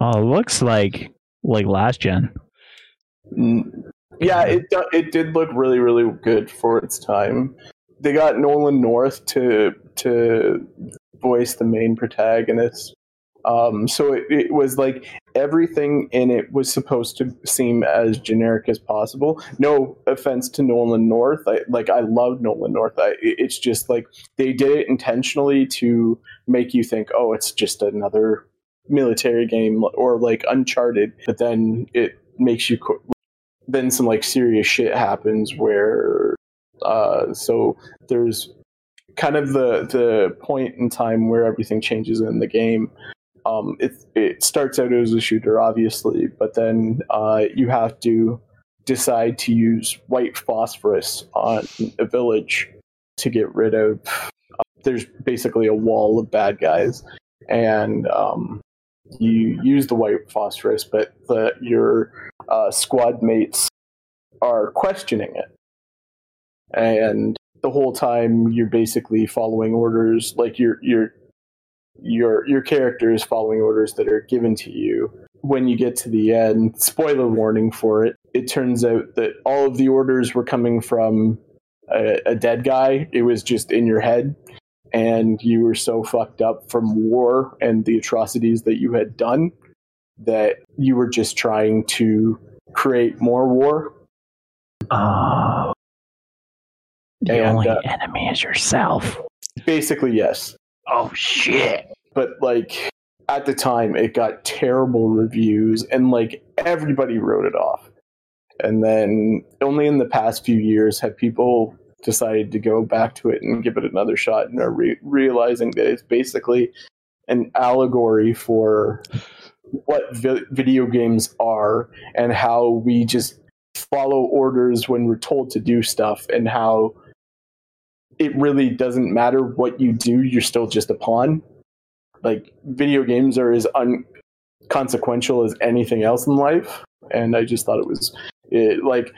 Oh, it looks like like last gen. Yeah, it it did look really really good for its time. They got Nolan North to to voice the main protagonist. Um, so it, it was like everything in it was supposed to seem as generic as possible. No offense to Nolan North, I, like I love Nolan North. I, it's just like they did it intentionally to make you think, oh, it's just another military game or like Uncharted. But then it makes you co- then some like serious shit happens where uh so there's kind of the the point in time where everything changes in the game um it it starts out as a shooter obviously but then uh you have to decide to use white phosphorus on a village to get rid of uh, there's basically a wall of bad guys and um you use the white phosphorus but the your uh, squad mates are questioning it. And the whole time you're basically following orders, like your your your your character is following orders that are given to you. When you get to the end, spoiler warning for it, it turns out that all of the orders were coming from a, a dead guy. It was just in your head. And you were so fucked up from war and the atrocities that you had done that you were just trying to create more war. Oh, the And, only uh, enemy is yourself. Basically, yes. Oh shit! But like at the time, it got terrible reviews, and like everybody wrote it off. And then only in the past few years have people decided to go back to it and give it another shot, and are re- realizing that it's basically an allegory for what vi- video games are and how we just follow orders when we're told to do stuff and how it really doesn't matter what you do you're still just a pawn. Like video games are as unconsequential as anything else in life and i just thought it was it, like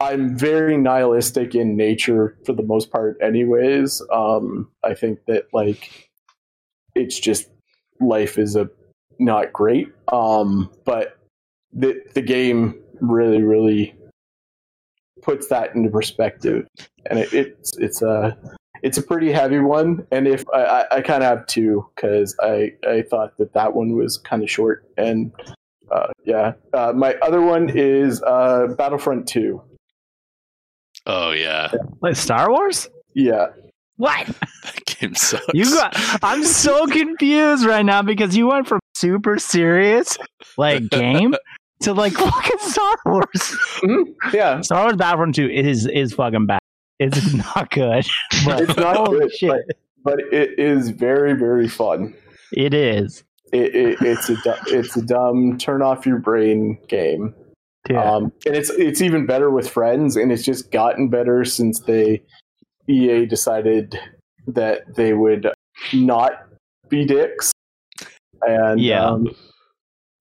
i'm very nihilistic in nature for the most part anyways. Um i think that like it's just life is a not great. Um but the the game really really puts that into perspective and it, it's it's a it's a pretty heavy one and if i i, I kind of have two because i i thought that that one was kind of short and uh yeah uh my other one is uh battlefront 2 Oh yeah, Like Star Wars? yeah What? that game sucks. You got? I'm so confused right now because you went from super serious like game to like fucking Star Wars. yeah Star Wars Battlefront 2 is is fucking bad. It's not good. But It's not holy good, shit. but it is very very fun It is. it, it, it's a du- it's a dumb turn off your brain game. Yeah. Um, and it's it's even better with friends, and it's just gotten better since they EA decided that they would not be dicks. And Yeah. um,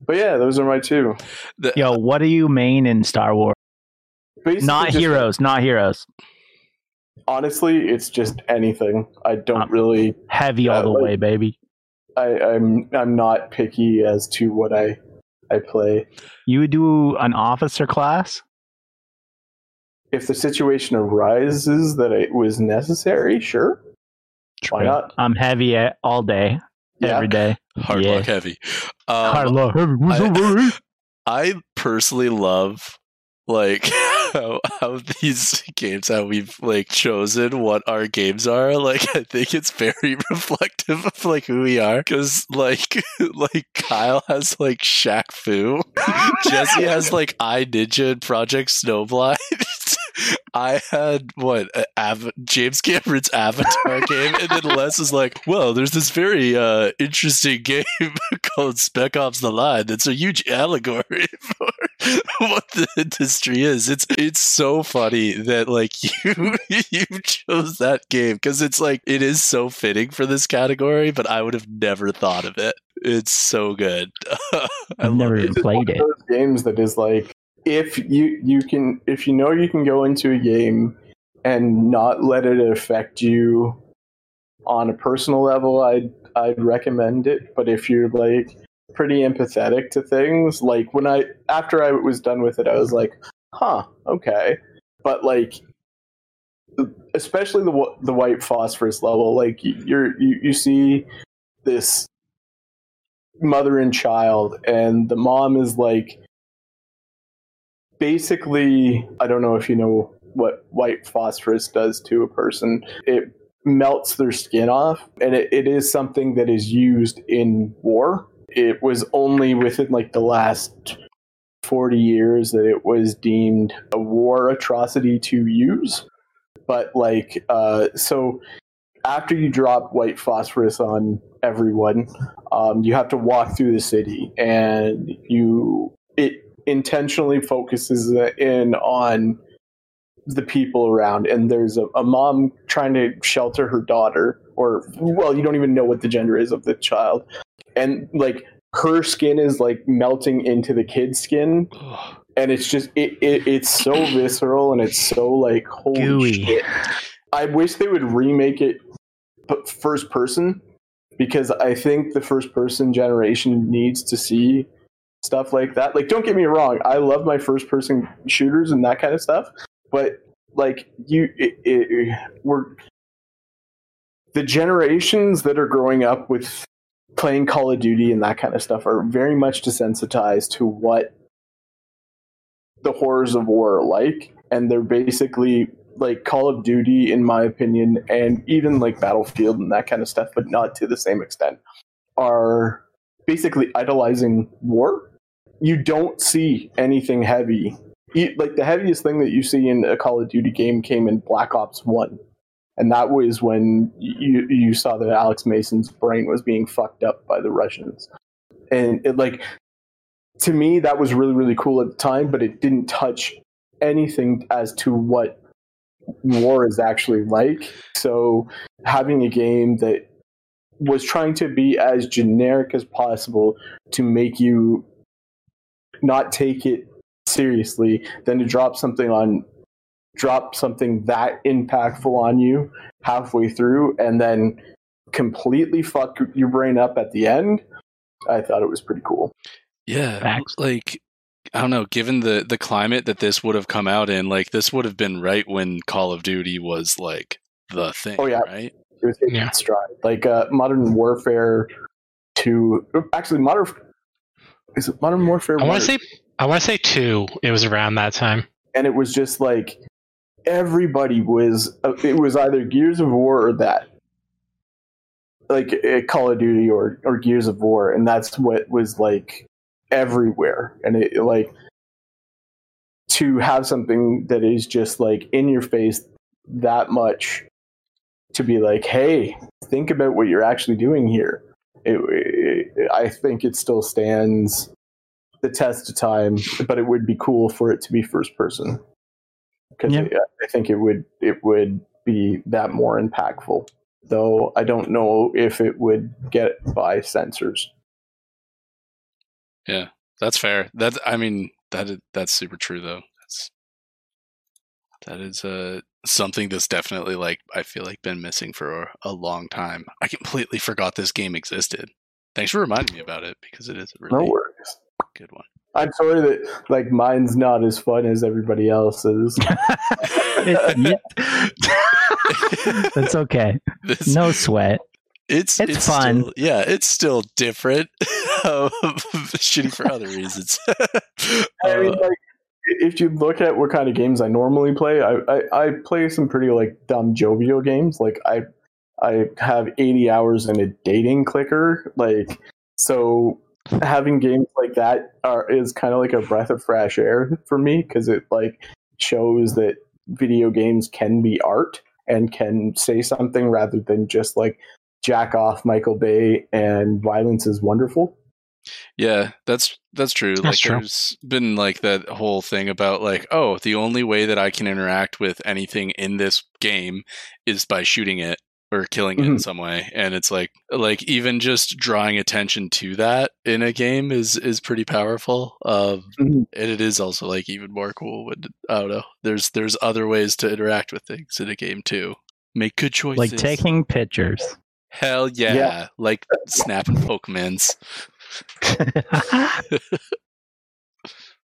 but yeah, those are my two. The- Yo, what do you main in Star Wars? Not just- heroes, not heroes. Honestly, it's just anything. I don't Um, really. Heavy Yeah, all the like- way, baby. I, I'm I'm not picky as to what I I play. You would do an officer class? If the situation arises that it was necessary, sure. Why not? I'm heavy all day, Yeah. every day. Hard Yeah. luck heavy. Um, Carla, heavy. What's I-? I personally love like how, how these games how we've like chosen what our games are like i think it's very reflective of like who we are because like like kyle has like Shaq Fu. jesse has like i ninja and project snowblind I had what a- Av- James Cameron's Avatar game, and then Les is like, "Well, there's this very uh, interesting game called Spec Ops: The Line. That's a huge allegory for what the industry is. It's it's so funny that like you you chose that game because it's like it is so fitting for this category, but I would have never thought of it. It's so good. I I've love never it. even played it. those games that is like if you you can if you know you can go into a game and not let it affect you on a personal level i'd i'd recommend it. But if you're like pretty empathetic to things like when i after i was done with it i was like huh okay. But like especially the the white phosphorus level like you're you, you see this mother and child and the mom is like basically i don't know if you know what white phosphorus does to a person. It melts their skin off and it, it is something that is used in war. It was only within like the last 40 years that it was deemed a war atrocity to use. But like uh so after you drop white phosphorus on everyone um, you have to walk through the city and you it intentionally focuses in on the people around. And there's a, a mom trying to shelter her daughter or well you don't even know what the gender is of the child. And like her skin is like melting into the kid's skin. And it's just it, it it's so visceral and it's so like holy Gooey. shit. I wish they would remake it but first person because i think the first person generation needs to see stuff like that. Like don't get me wrong i love my first person shooters and that kind of stuff but like you it, it, we're the generations that are growing up with playing call of duty and that kind of stuff are very much desensitized to what the horrors of war are like and they're basically like call of duty in my opinion and even like battlefield and that kind of stuff but not to the same extent are basically idolizing war you don't see anything heavy. Like the heaviest thing that you see in a Call of Duty game came in Black Ops One, and that was when you you saw that Alex Mason's brain was being fucked up by the Russians, and it like to me that was really really cool at the time, but it didn't touch anything as to what war is actually like. So having a game that was trying to be as generic as possible to make you not take it seriously than to drop something on drop something that impactful on you halfway through and then completely fuck your brain up at the end i thought it was pretty cool Yeah, Facts. like I don't know. Given the the climate that this would have come out in, like this would have been right when Call of Duty was like the thing. Oh, yeah. right. it was taking Yeah. its stride like uh, modern warfare 2 actually modern is it modern warfare I want to say I want to say two. It was around that time. and it was just like everybody was uh, it was either gears of war or that like uh, call of duty or or gears of war and that's what was like everywhere and it like to have something that is just like in your face that much to be like hey think about what you're actually doing here it, it, I think it still stands the test of time, but it would be cool for it to be first person because Yeah. I think it would it would be that more impactful. Though I don't know if it would get by censors. Yeah, that's fair. That I mean that that's super true though. That's that is uh something that's definitely like I feel like been missing for a, a long time. I completely forgot this game existed. Thanks for reminding me about it because it is a No really worries. good one. I'm sorry that like mine's not as fun as everybody else's. That's okay. This- No sweat. it's it's fun. still- yeah, it's still different. um, shitty for other reasons. I mean, Uh, like, if you look at what kind of games I normally play, I, I, I play some pretty like dumb jovial games. Like I I have 80 hours in a dating clicker. Like so, having games like that are is kind of like a breath of fresh air for me because it like shows that video games can be art and can say something rather than just like jack off Michael Bay and violence is wonderful. Yeah, that's that's true. like That's true. there's been like that whole thing about like, oh, the only way that I can interact with anything in this game is by shooting it or killing it in Mhm. some way. And it's like like even just drawing attention to that in a game is is pretty powerful. Um Mhm. and it is also like even more cool when I don't know. There's there's other ways to interact with things in a game too. Make good choices. Like taking pictures. Hell yeah. Yeah. Like snapping Pokemons.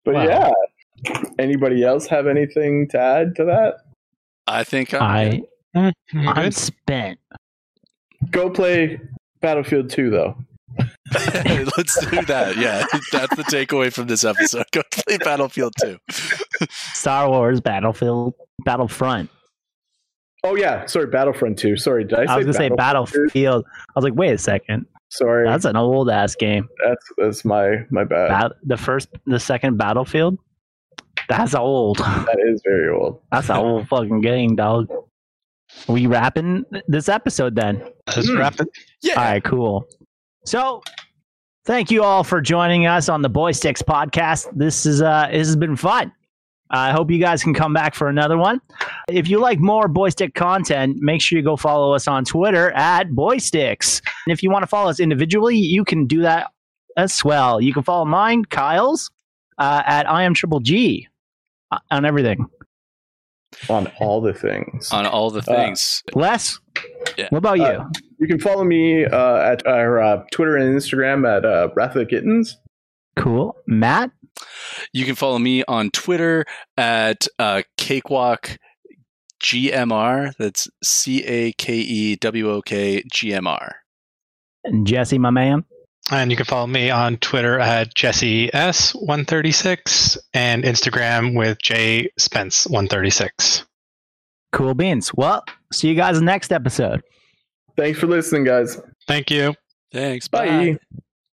But Wow. yeah, anybody else have anything to add to that? I think I'm I good. Mm, I'm I'm spent. Go play Battlefield 2 though. Let's do that. Yeah, that's the takeaway from this episode. Go play Battlefield 2. Star Wars Battlefield Battlefront. Oh yeah, sorry, Battlefront 2. Sorry, did I, I, was gonna say Battlefield? Battlefield. I was like, wait a second. Sorry, That's an old ass game. that's that's my my bad. Bat- the first, the second Battlefield. That's old. that is very old. That's an old fucking game, dog. We wrapping this episode then? Let's Mm. wrap it. Yeah. All right, cool. So, thank you all for joining us on the Boy Sticks podcast. This is uh, this has been fun. I hope you guys can come back for another one. If you like more Boy Stick content, make sure you go follow us on Twitter at Boy Sticks. And if you want to follow us individually, you can do that as well. You can follow mine, Kyle's, uh, at I am Triple G uh, on everything. On all the things. On all the Uh, things. Les, Yeah. what about you? Uh, You can follow me uh, at our uh, Twitter and Instagram at uh, Wrath of the Kittens. Cool. Matt, you can follow me on Twitter at uh, Cakewok GMR. That's C A K E W O K G M R. and Jesse, my man. And you can follow me on Twitter at Jesse S136 and Instagram with J Spence136. Cool beans. Well, see you guys next episode. Thanks for listening, guys. Thank you. Thanks. Bye. Bye.